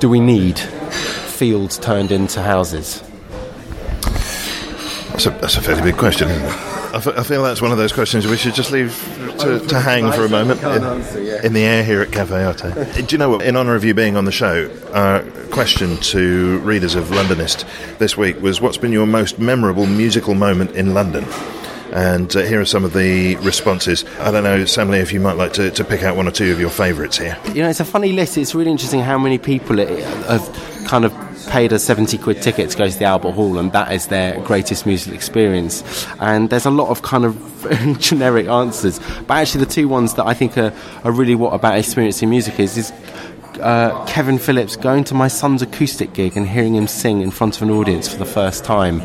do we need fields turned into houses? That's a, that's a fairly big question? I, f- I feel that's one of those questions we should just leave to, to hang for a moment in, in, the air here at Cafe Oto. Do you know what? In honour of you being on the show, our question to readers of Londonist this week was what's been your most memorable musical moment in London? And uh, here are some of the responses. I don't know, Sam Lee, if you might like to, to pick out one or two of your favourites here. You know, it's a funny list. It's really interesting how many people have kind of paid a 70 quid ticket to go to the Albert Hall, and that is their greatest musical experience. And there's a lot of kind of generic answers, but actually, the two ones that I think are, are really what about experiencing music is is uh, Kevin Phillips going to my son's acoustic gig and hearing him sing in front of an audience for the first time.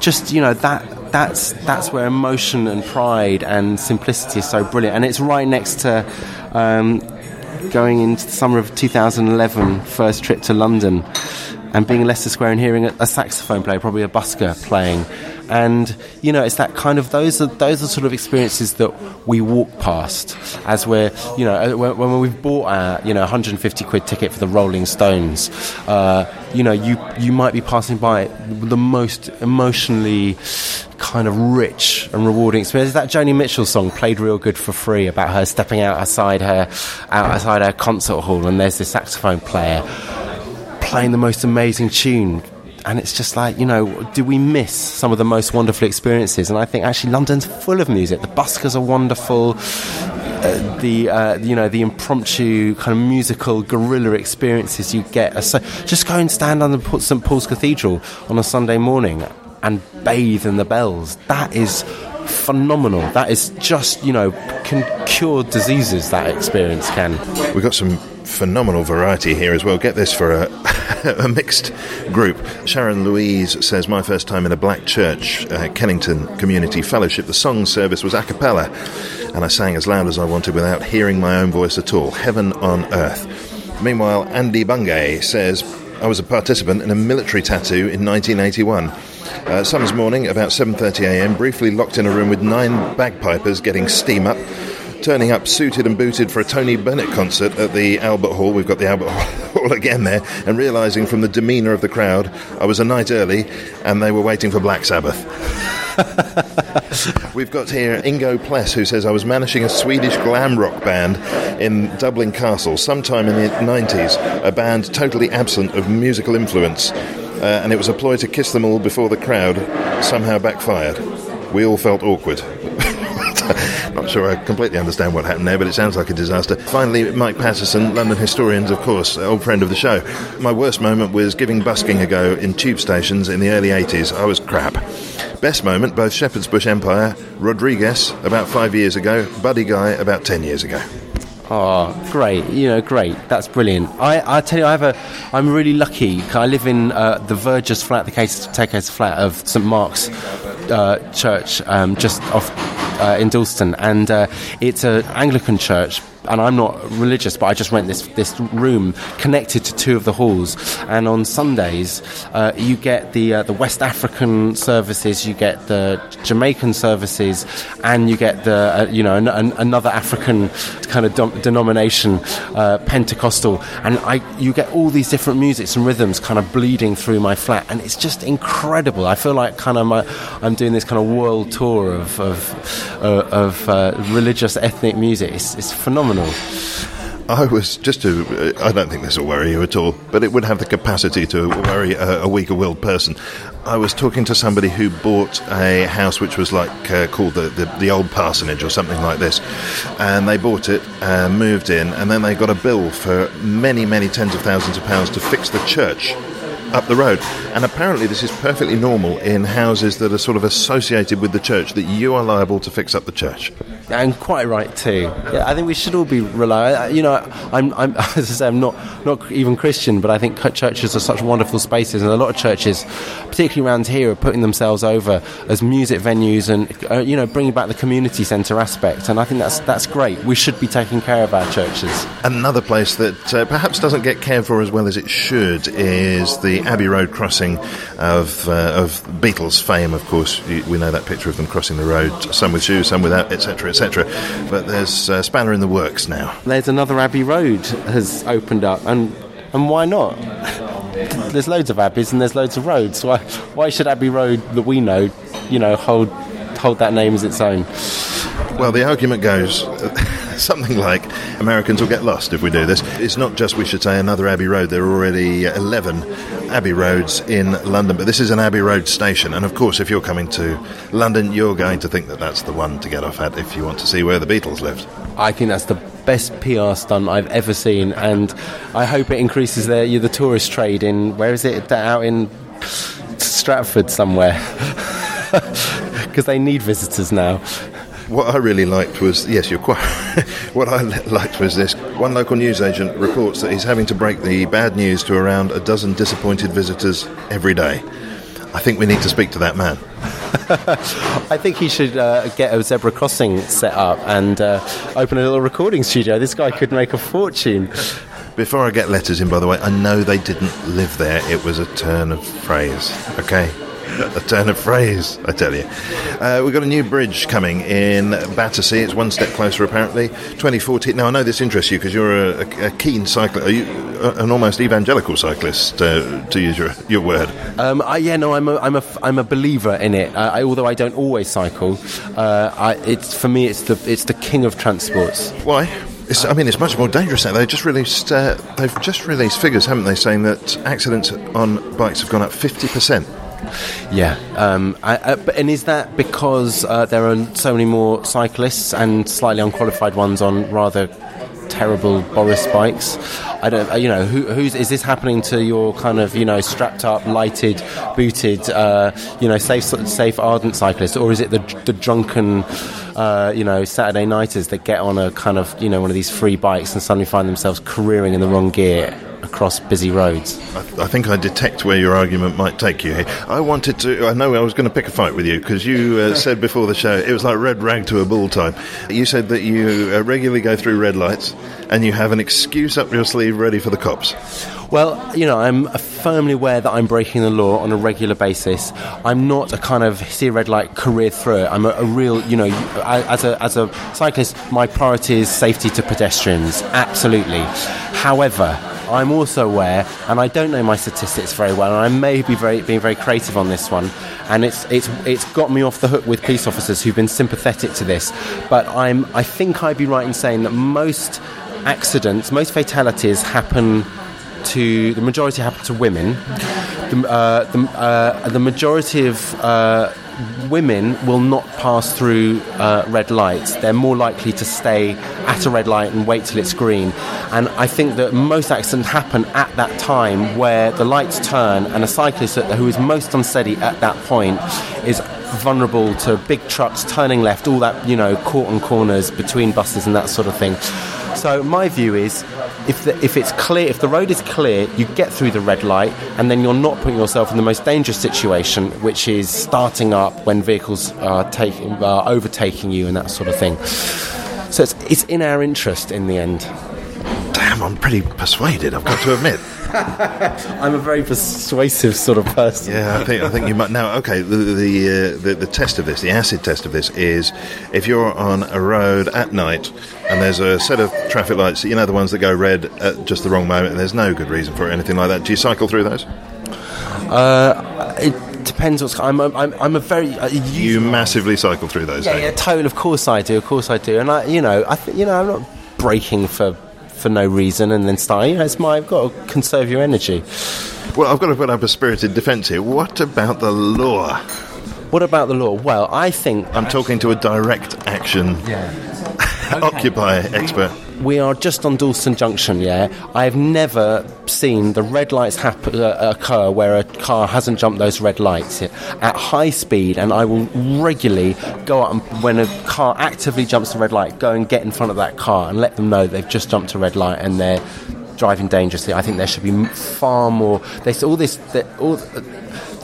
Just you know that that's that's where emotion and pride and simplicity is so brilliant, and it's right next to. Um, going into the summer of 2011, first trip to London, and being in Leicester Square and hearing a, a saxophone player, probably a busker playing, and you know it's that kind of those are those are sort of experiences that we walk past as we're you know uh, when, we've bought our you know 150 quid ticket for the Rolling Stones, uh, you know you you might be passing by the most emotionally kind of rich and rewarding experience. That Joni Mitchell song played real good for free about her stepping out outside her outside her concert hall, and there's this saxophone player playing the most amazing tune. And it's just like, you know, do we miss some of the most wonderful experiences? And I think actually London's full of music. The buskers are wonderful. uh, the uh, you know the impromptu kind of musical guerrilla experiences you get. So just go and stand under St Paul's Cathedral on a Sunday morning and bathe in the bells. That is phenomenal. That is just you know can cure diseases. That experience can. We've got some phenomenal variety here as well. Get this for a, a mixed group. Sharon Louise says, My first time in a black church, uh, Kennington Community Fellowship, the song service was a cappella, and I sang as loud as I wanted without hearing my own voice at all. Heaven on earth. Meanwhile, Andy Bungay says, I was a participant in a military tattoo in 1981. Uh, summer's morning, about 7.30am, briefly locked in a room with nine bagpipers getting steam up turning up suited and booted for a Tony Bennett concert at the Albert Hall. We've got the Albert Hall again there, and realizing from the demeanor of the crowd, I was a night early and they were waiting for Black Sabbath. We've got here Ingo Pless, who says, I was managing a Swedish glam rock band in Dublin Castle sometime in the 90s, a band totally absent of musical influence. Uh, and it was a ploy to kiss them all before the crowd somehow backfired. We all felt awkward. Not sure I completely understand what happened there, but it sounds like a disaster. Finally, Mike Paterson, London historians, of course, old friend of the show. My worst moment was giving busking a go in tube stations in the early 80s. I was crap. Best moment, both Shepherd's Bush Empire, Rodriguez about five years ago, Buddy Guy about 10 years ago. Oh, great! You know, great. That's brilliant. I, I tell you, I have a. I'm really lucky. I live in uh, the Vergers flat, the case takehouse flat of St Mark's uh, Church, um, just off uh, in Dalston, and uh, it's an Anglican church. And I'm not religious, but I just rent this this room connected to two of the halls. And on Sundays, uh, you get the uh, the West African services, you get the Jamaican services, and you get the uh, you know an, an, another African kind of dom- denomination, uh, Pentecostal. And I you get all these different musics and rhythms kind of bleeding through my flat, and it's just incredible. I feel like kind of my, I'm doing this kind of world tour of of, uh, of uh, religious ethnic music. It's, it's phenomenal. I was just to. I don't think this will worry you at all, but it would have the capacity to worry a, a weaker willed person. I was talking to somebody who bought a house which was like uh, called the, the, the, old parsonage or something like this, and they bought it, uh, moved in, and then they got a bill for many, many tens of thousands of pounds to fix the church up the road. And apparently, this is perfectly normal in houses that are sort of associated with the church, that you are liable to fix up the church. And quite right too. Yeah, I think we should all be reliable. You know, I'm, I'm, as I say, I'm not not even Christian, but I think churches are such wonderful spaces, and a lot of churches, particularly around here, are putting themselves over as music venues and uh, you know bringing back the community centre aspect. And I think that's that's great. We should be taking care of our churches. Another place that uh, perhaps doesn't get cared for as well as it should is the Abbey Road crossing of uh, of Beatles fame. Of course, we know that picture of them crossing the road, some with shoes, some without, etc etc. But there's a spanner in the works now. There's another Abbey Road has opened up, and and why not? there's loads of abbeys and there's loads of roads. Why why should Abbey Road that we know, you know, hold hold that name as its own? Well, the argument goes something like Americans will get lost if we do this. It's not just, we should say, another Abbey Road. There are already 11 Abbey Roads in London, but this is an Abbey Road station. And of course, if you're coming to London, you're going to think that that's the one to get off at if you want to see where the Beatles lived. I think that's the best PR stunt I've ever seen, and I hope it increases the, the tourist trade in, where is it, out in Stratford somewhere. Because they need visitors now what I really liked was yes, you're quite. what I liked was this. One local newsagent reports that he's having to break the bad news to around a dozen disappointed visitors every day. I think we need to speak to that man. I think he should uh, get a zebra crossing set up and uh, open a little recording studio. This guy could make a fortune. Before I get letters in, by the way, I know they didn't live there. It was a turn of phrase. Okay a turn of phrase, I tell you. Uh, we've got a new bridge coming in Battersea. It's one step closer, apparently. 2014. Now, I know this interests you because you're a, a, keen cyclist. Are you an almost evangelical cyclist, uh, to use your, your word? Um, I, yeah, no, I'm a, I'm, a, I'm a believer in it. Uh, I, although I don't always cycle, uh, I, it's, for me, it's the, it's the king of transports. Why? It's, I mean, it's much more dangerous now. They just released, uh, they've just released figures, haven't they, saying that accidents on bikes have gone up 50%. Yeah, um, I, but, and is that because uh, there are so many more cyclists and slightly unqualified ones on rather terrible Boris bikes? I don't, uh, you know, who, who's is this happening to your kind of you know strapped up, lighted, booted, uh, you know, safe, safe ardent cyclists, or is it the the drunken, uh, you know, Saturday nighters that get on a kind of you know one of these free bikes and suddenly find themselves careering in the wrong gear? Across busy roads. I, I, think I detect where your argument might take you here. I wanted to, I know I was going to pick a fight with you because you uh, said before the show it was like red rag to a bull time. You said that you uh, regularly go through red lights and you have an excuse up your sleeve ready for the cops. Well, you know, I'm firmly aware that I'm breaking the law on a regular basis. I'm not a kind of see a red light career through it. I'm a, a real, you know, as a, as a cyclist, my priority is safety to pedestrians, absolutely. However, I'm also aware, and I don't know my statistics very well, and I may be very, being very creative on this one, and it's, it's, it's got me off the hook with police officers who've been sympathetic to this. But I'm, I think I'd be right in saying that most accidents, most fatalities happen to the majority happen to women. The, uh, the, uh, the majority of uh, women will not pass through uh, red lights. They're more likely to stay at a red light and wait till it's green. And I think that most accidents happen at that time where the lights turn and a cyclist who is most unsteady at that point is vulnerable to big trucks turning left, all that, you know, caught on corners between buses and that sort of thing. So my view is if, the, if it's clear, if the road is clear, you get through the red light, and then you're not putting yourself in the most dangerous situation, which is starting up when vehicles are taking, are overtaking you and that sort of thing. So it's, it's in our interest in the end. Damn, I'm pretty persuaded. I've got to admit. I'm a very persuasive sort of person. Yeah, I think I think you might now. Okay, the the, uh, the, the test of this, the acid test of this, is if you're on a road at night and there's a set of traffic lights, you know, the ones that go red at just the wrong moment, and there's no good reason for it, anything like that. Do you cycle through those? Uh, it depends what's. I'm a, I'm, I'm a very. Uh, you massively cycle through those. Yeah, yeah, totally. Of course I do. Of course I do. And I, you know, I th- you know, I'm not braking for for no reason and then start. You know, it's my. I've got to conserve your energy. Well, I've got to put up a spirited defence here. What about the law? What about the law? Well, I think I'm talking to a direct action. Yeah. okay. Occupy expert we are just on Dalston Junction, yeah. I have never seen the red lights happen, uh, occur where a car hasn't jumped those red lights at high speed, and I will regularly go up and when a car actively jumps the red light, go and get in front of that car and let them know they've just jumped a red light and they're driving dangerously. I think there should be far more. There's all this. All,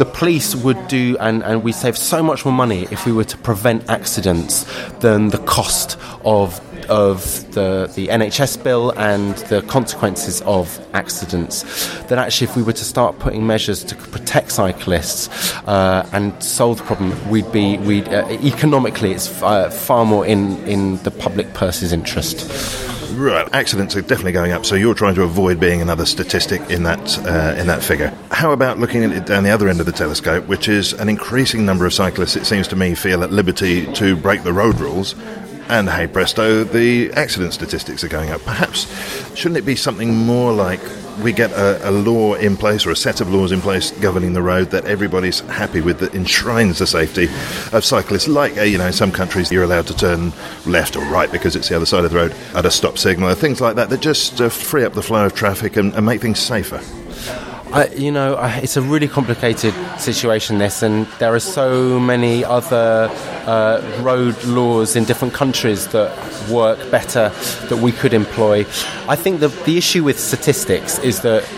the police would do, and, and we save so much more money if we were to prevent accidents than the cost of of the, the NHS bill and the consequences of accidents. That actually, if we were to start putting measures to protect cyclists uh, and solve the problem, we'd be we uh, economically it's uh, far more in in the public purse's interest. Right, accidents are definitely going up. So you're trying to avoid being another statistic in that uh, in that figure. How about looking at it down the other end of the telescope, which is an increasing number of cyclists? It seems to me feel at liberty to break the road rules and hey presto, the accident statistics are going up. Perhaps shouldn't it be something more like we get a, a, law in place or a set of laws in place governing the road that everybody's happy with that enshrines the safety of cyclists? Like, uh, you know, in some countries you're allowed to turn left or right because it's the other side of the road at a stop signal, things like that that just uh, free up the flow of traffic and, and make things safer. I, you know, I, it's a really complicated situation, this, and there are so many other uh, road laws in different countries that work better that we could employ. I think the, the issue with statistics is that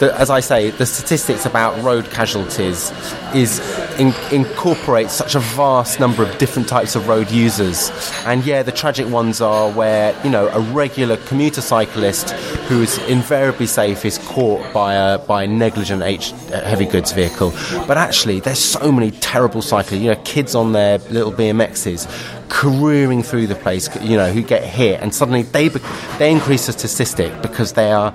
as I say, the statistics about road casualties is in, incorporates such a vast number of different types of road users. And yeah, the tragic ones are where you know a regular commuter cyclist who is invariably safe is caught by a by a negligent H, uh, heavy goods vehicle. But actually, there's so many terrible cyclists. You know, kids on their little BMXs careering through the place. You know, who get hit, and suddenly they they increase the statistic because they are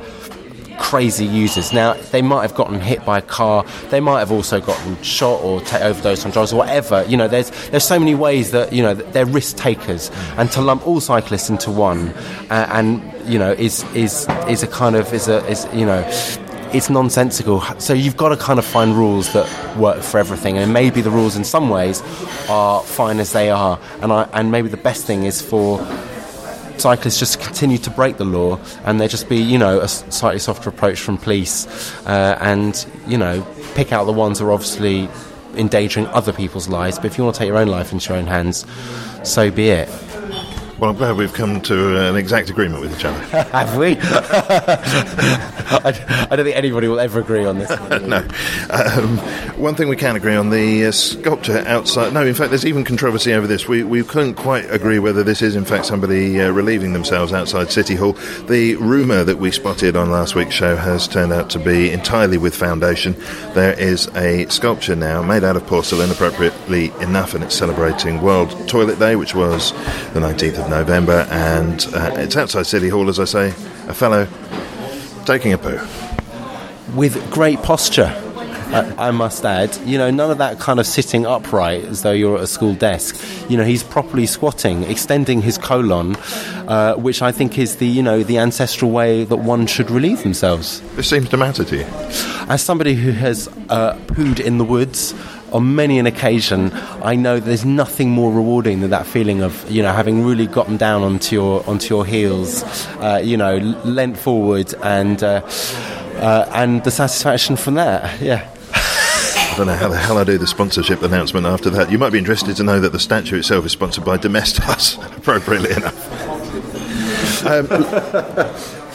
crazy users. Now, they might have gotten hit by a car, they might have also gotten shot or ta- overdosed on drugs or whatever. You know, there's there's so many ways that you know they're risk takers, and to lump all cyclists into one, uh, and you know, is is is a kind of is a is you know it's nonsensical. So you've got to kind of find rules that work for everything, and maybe the rules in some ways are fine as they are, and I, and maybe the best thing is for cyclists just continue to break the law and there just be you know a slightly softer approach from police uh, and you know pick out the ones that are obviously endangering other people's lives. But if you want to take your own life into your own hands so be it well, I'm glad we've come to an exact agreement with each other. Have we? I, I, don't think anybody will ever agree on this. no. Um, one thing we can agree on the uh, sculpture outside. No, in fact, there's even controversy over this. We, we couldn't quite agree whether this is, in fact, somebody uh, relieving themselves outside City Hall. The rumour that we spotted on last week's show has turned out to be entirely with foundation. There is a sculpture now made out of porcelain, appropriately enough, and it's celebrating World Toilet Day, which was the 19th of November, and uh, it's outside City Hall, as I say, a fellow taking a poo. With great posture. I, I must add, you know, none of that kind of sitting upright as though you're at a school desk. You know, he's properly squatting, extending his colon, uh, which I think is the, you know, the ancestral way that one should relieve themselves. This seems to matter to you. As somebody who has uh, pooed in the woods, on many an occasion, I know there's nothing more rewarding than that feeling of you know having really gotten down onto your onto your heels, uh, you know, leant forward and uh, uh, and the satisfaction from that. Yeah. I don't know how the hell I do the sponsorship announcement after that. You might be interested to know that the statue itself is sponsored by Domestos, appropriately enough. Um,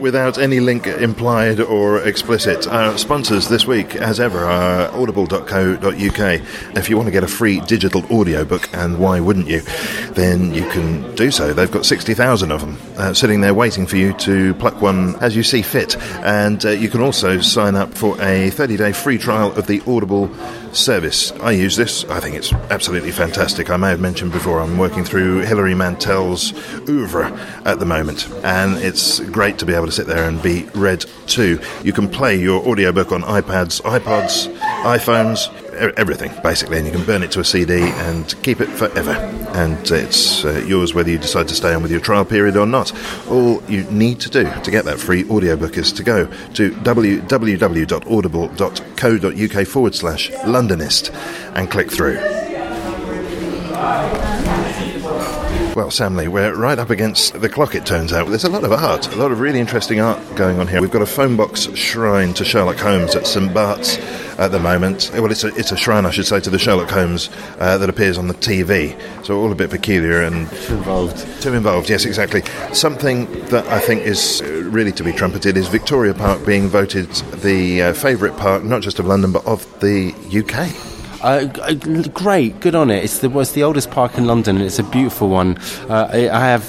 without any link implied or explicit. Our sponsors this week, as ever, are audible.co.uk. If you want to get a free digital audiobook, and why wouldn't you, then you can do so. They've got 60,000 of them uh, sitting there waiting for you to pluck one as you see fit. And uh, you can also sign up for a 30 day free trial of the Audible service. I use this. I think it's absolutely fantastic. I may have mentioned before I'm working through Hilary Mantel's oeuvre at the moment, and it's great to be able to sit there and be read to. You can play your audiobook on iPads, iPods, iPhones, everything basically, and you can burn it to a CD and keep it forever. And it's uh, yours whether you decide to stay on with your trial period or not. All you need to do to get that free audiobook is to go to www.audible.co.uk forward slash Londonist and click through. Well, Sam Lee, we're right up against the clock, it turns out. There's a lot of art, a lot of really interesting art going on here. We've got a phone box shrine to Sherlock Holmes at St. Bart's at the moment. Well, it's a, it's a shrine, I should say, to the Sherlock Holmes uh, that appears on the TV. So all a bit peculiar and too involved. Too involved, yes, exactly. Something that I think is uh, really to be trumpeted is Victoria Park being voted the uh, favourite park, not just of London, but of the UK. Uh, great, good on it. It's the, it's the oldest park in London, and it's a beautiful one. Uh, I have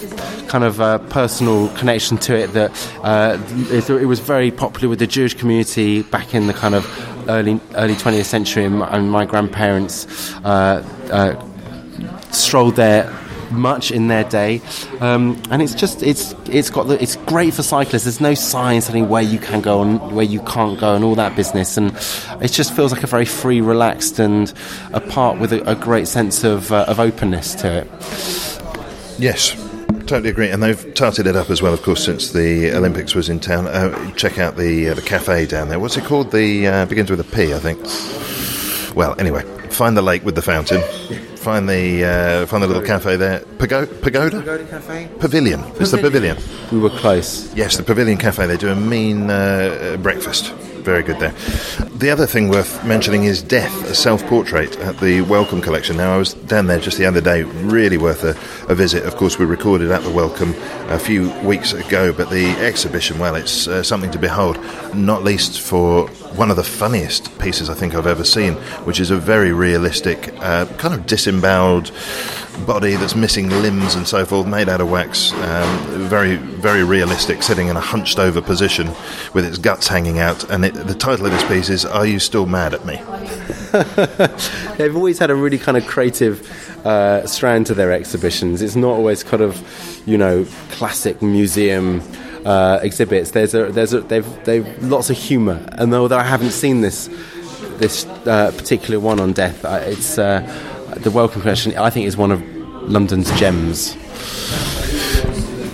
kind of a personal connection to it that uh, it, it, was very popular with the Jewish community back in the kind of early early 20th century, and my, and my grandparents uh, uh, strolled there much in their day, um, and it's just it's it's got the, it's great for cyclists. There's no signs telling where you can go and where you can't go and all that business, and it just feels like a very free, relaxed, and a park with a, a great sense of uh, of openness to it. Yes, totally agree. And they've tarted it up as well, of course, since the Olympics was in town. Uh, check out the uh, the cafe down there. What's it called? The uh, begins with a P, I think. Well, anyway, find the lake with the fountain. Find the uh, find the little cafe there. Pagoda. Pagoda. Pagoda Cafe. Pavilion. It's the pavilion. We were close. Yes, the Pavilion Cafe. They do a mean uh, breakfast. Very good there. The other thing worth mentioning is Death, a self portrait at the Wellcome Collection. Now, I was down there just the other day, really worth a, a visit. Of course, we recorded at the Wellcome a few weeks ago, but the exhibition, well, it's uh, something to behold, not least for one of the funniest pieces I think I've ever seen, which is a very realistic, uh, kind of disemboweled body that's missing limbs and so forth, made out of wax. Um, very, very realistic, sitting in a hunched over position with its guts hanging out. And it, the title of this piece is Are You Still Mad at Me? They've always had a really kind of creative uh, strand to their exhibitions. It's not always kind of, you know, classic museum. Uh, exhibits. There's a, there's a, they've, they've lots of humour, and although I haven't seen this, this uh, particular one on death, it's uh, the Wellcome Collection. I think is one of London's gems.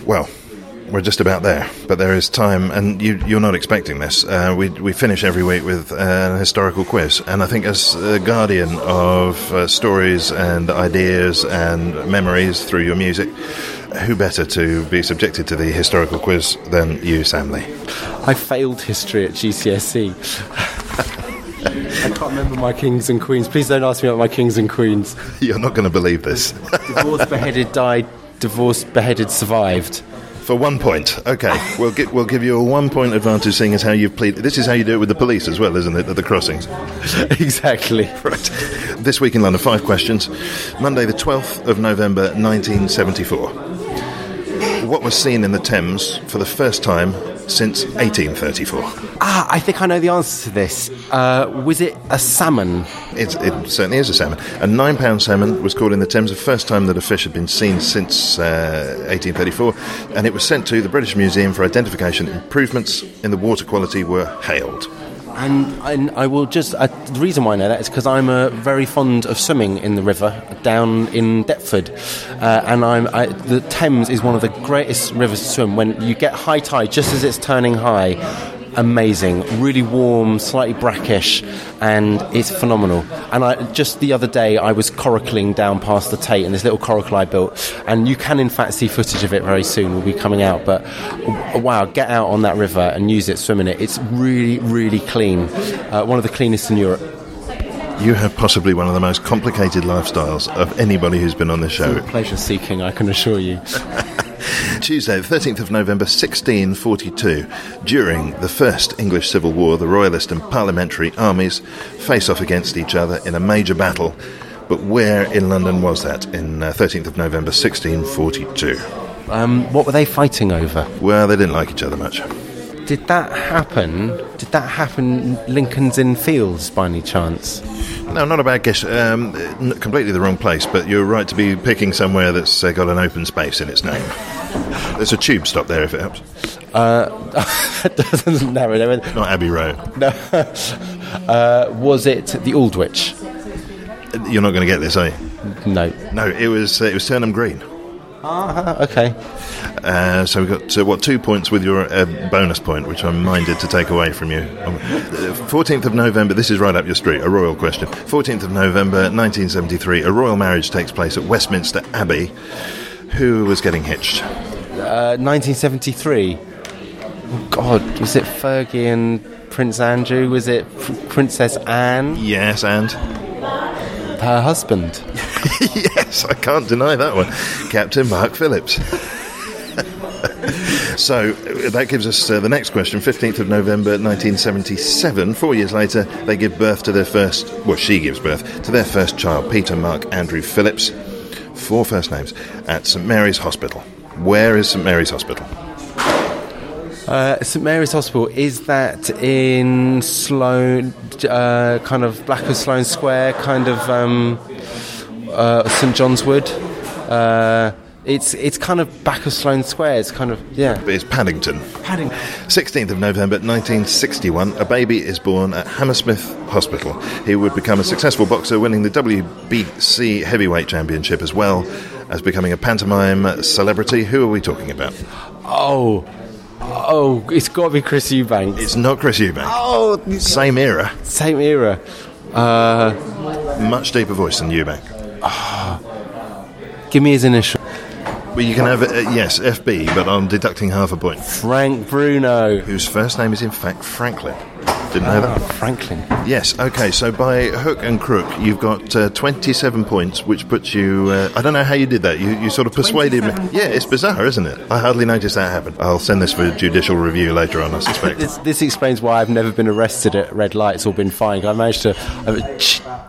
Well, we're just about there, but there is time, and you, you're not expecting this. Uh, we, we finish every week with uh, an historical quiz, and I think as a guardian of uh, stories and ideas and memories through your music, who better to be subjected to the historical quiz than you, Sam Lee? I failed history at GCSE. I can't remember my kings and queens. Please don't ask me about my kings and queens. You're not going to believe this. Divorced, beheaded, died. Divorced, beheaded, survived. For one point, okay, we'll we'll give you a one point advantage, seeing as how you've pleaded. This is how you do it with the police as well, isn't it? At the crossings. exactly. Right. This week in London, five questions. Monday, the twelfth of November, nineteen seventy-four. What was seen in the Thames for the first time since 1834? Ah, I think I know the answer to this. Uh, was it a salmon? It's, it certainly is a salmon. A nine pound salmon was caught in the Thames, the first time that a fish had been seen since uh, 1834, and it was sent to the British Museum for identification. Improvements in the water quality were hailed. And, and I will just. Uh, the reason why I know that is because I'm uh, very fond of swimming in the river down in Deptford, uh, and I'm I, the Thames is one of the greatest rivers to swim. When you get high tide, just as it's turning high, amazing, really warm, slightly brackish, and it's phenomenal. And I just the other day I was coracling down past the Tate in this little coracle I built, and you can in fact see footage of it very soon. Will be coming out, but wow, get out on that river and use it, swim in it. It's really, really clean. Uh, one of the cleanest in Europe. You have possibly one of the most complicated lifestyles of anybody who's been on this show. Pleasure seeking, I can assure you. Tuesday, the 13th of November 1642. During the First English Civil War, the Royalist and Parliamentary armies face off against each other in a major battle. But where in London was that in uh, 13th of November 1642? Um, what were they fighting over? Well, they didn't like each other much. Did that happen? Did that happen Lincoln's Inn Fields by any chance? No, not a bad guess. Um, completely the wrong place, but you're right to be picking somewhere that's uh, got an open space in its name. There's a tube stop there if it helps. Uh, doesn't narrow down. Not Abbey Road. No. uh, was it the Aldwych? You're not going to get this, are you? No. No, it was uh, it was Turnham Green. Ah, okay. Uh, so we've got uh, what two points with your uh, bonus point, which I'm minded to take away from you. Um, Fourteenth of November. This is right up your street. A royal question. Fourteenth of November, 1973. A royal marriage takes place at Westminster Abbey. Who was getting hitched? Uh, 1973. Oh, God, was it Fergie and Prince Andrew? Was it Princess Anne? Yes, and her husband. yes, I can't deny that one. Captain Mark Phillips. so that gives us uh, the next question. 15th of November 1977. Four years later, they give birth to their first, well, she gives birth to their first child, Peter Mark Andrew Phillips. Four first names at St Mary's Hospital. Where is St Mary's Hospital? Uh, St Mary's Hospital is that in Sloane, uh, kind of Blackwood Sloane Square, kind of um, uh, St John's Wood. Uh, it's it's kind of back of Sloane Square. It's kind of yeah. It's Paddington. Paddington. 16th of November 1961, a baby is born at Hammersmith Hospital. He would become a successful boxer, winning the WBC Heavyweight Championship as well as becoming a pantomime celebrity. Who are we talking about? Oh, oh, it's got to be Chris Eubanks. It's not Chris Eubanks. Oh, same era. Same era. Uh, Much deeper voice than Eubank. give me his initial. Well, you can have it, uh, yes, FB, but I'm deducting half a point. Frank Bruno. Whose first name is in fact Franklin. Didn't know that. Franklin. Yes, okay, so by hook and crook, you've got uh, 27 points, which puts you. Uh, I don't know how you did that. You, you sort of persuaded me. Yeah, it's bizarre, isn't it? I hardly noticed that happen. I'll send this for judicial review later on, I suspect. This, this explains why I've never been arrested at red lights or been fined. I managed to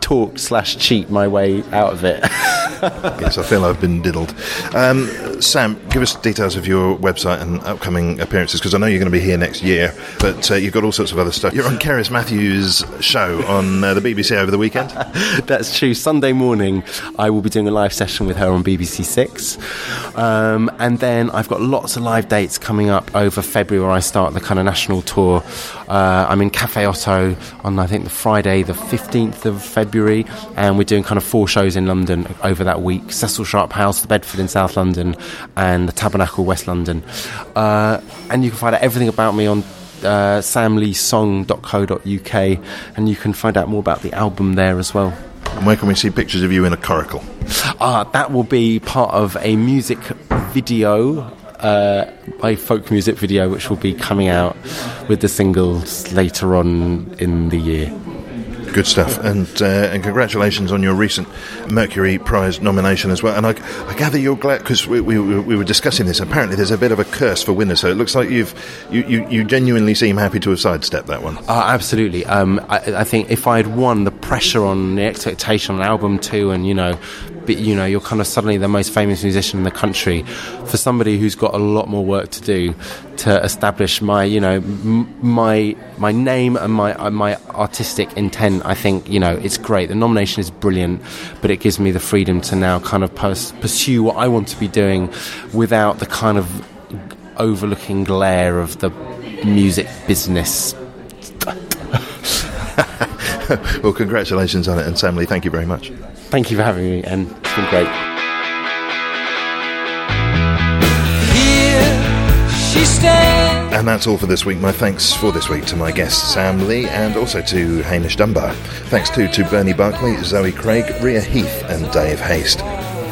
talk slash cheat my way out of it. yes, I feel I've been diddled. Um, Sam, give us details of your website and upcoming appearances because I know you're going to be here next year, but uh, you've got all sorts of other stuff. You're on Cerys Matthews' show on uh, the BBC over the weekend. That's true. Sunday morning, I will be doing a live session with her on BBC Six, um, and then I've got lots of live dates coming up over February where I start the kind of national tour. Uh, I'm in Cafe Oto on I think the Friday, the 15th of February, and we're doing kind of four shows in London over over that week Cecil Sharp House, the Bedford in South London, and the Tabernacle, West London. Uh, and you can find out everything about me on uh, samleesong.co.uk, and you can find out more about the album there as well. And where can we see pictures of you in a coracle? Uh, that will be part of a music video, uh, a folk music video, which will be coming out with the singles later on in the year. Good stuff, and uh, and congratulations on your recent Mercury Prize nomination as well. And I, I gather you're glad because we, we, we were discussing this. Apparently, there's a bit of a curse for winners, so it looks like you've you, you, you genuinely seem happy to have sidestepped that one. Uh, absolutely. Um, I, I think if I had won, the pressure on the expectation on album two, and you know, you know, you're kind of suddenly the most famous musician in the country. For somebody who's got a lot more work to do to establish my, you know, m- my my name and my uh, my artistic intent, I think you know it's great. The nomination is brilliant, but it gives me the freedom to now kind of pers- pursue what I want to be doing without the kind of overlooking glare of the music business. well, congratulations on it, and Sam thank you very much. Thank you for having me, and it's been great. And that's all for this week. My thanks for this week to my guest Sam Lee and also to Hamish Dunbar. Thanks too to Bernie Barkley, Zoe Craig, Ria Heath, and Dave Haste.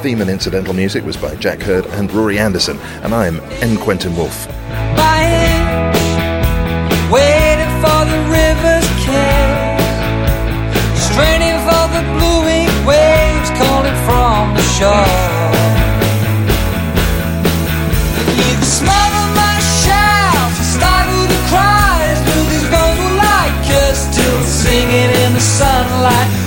Theme and incidental music was by Jack Hurd and Rory Anderson, and I'm N. Quentin Woolf. waiting singing in the sunlight.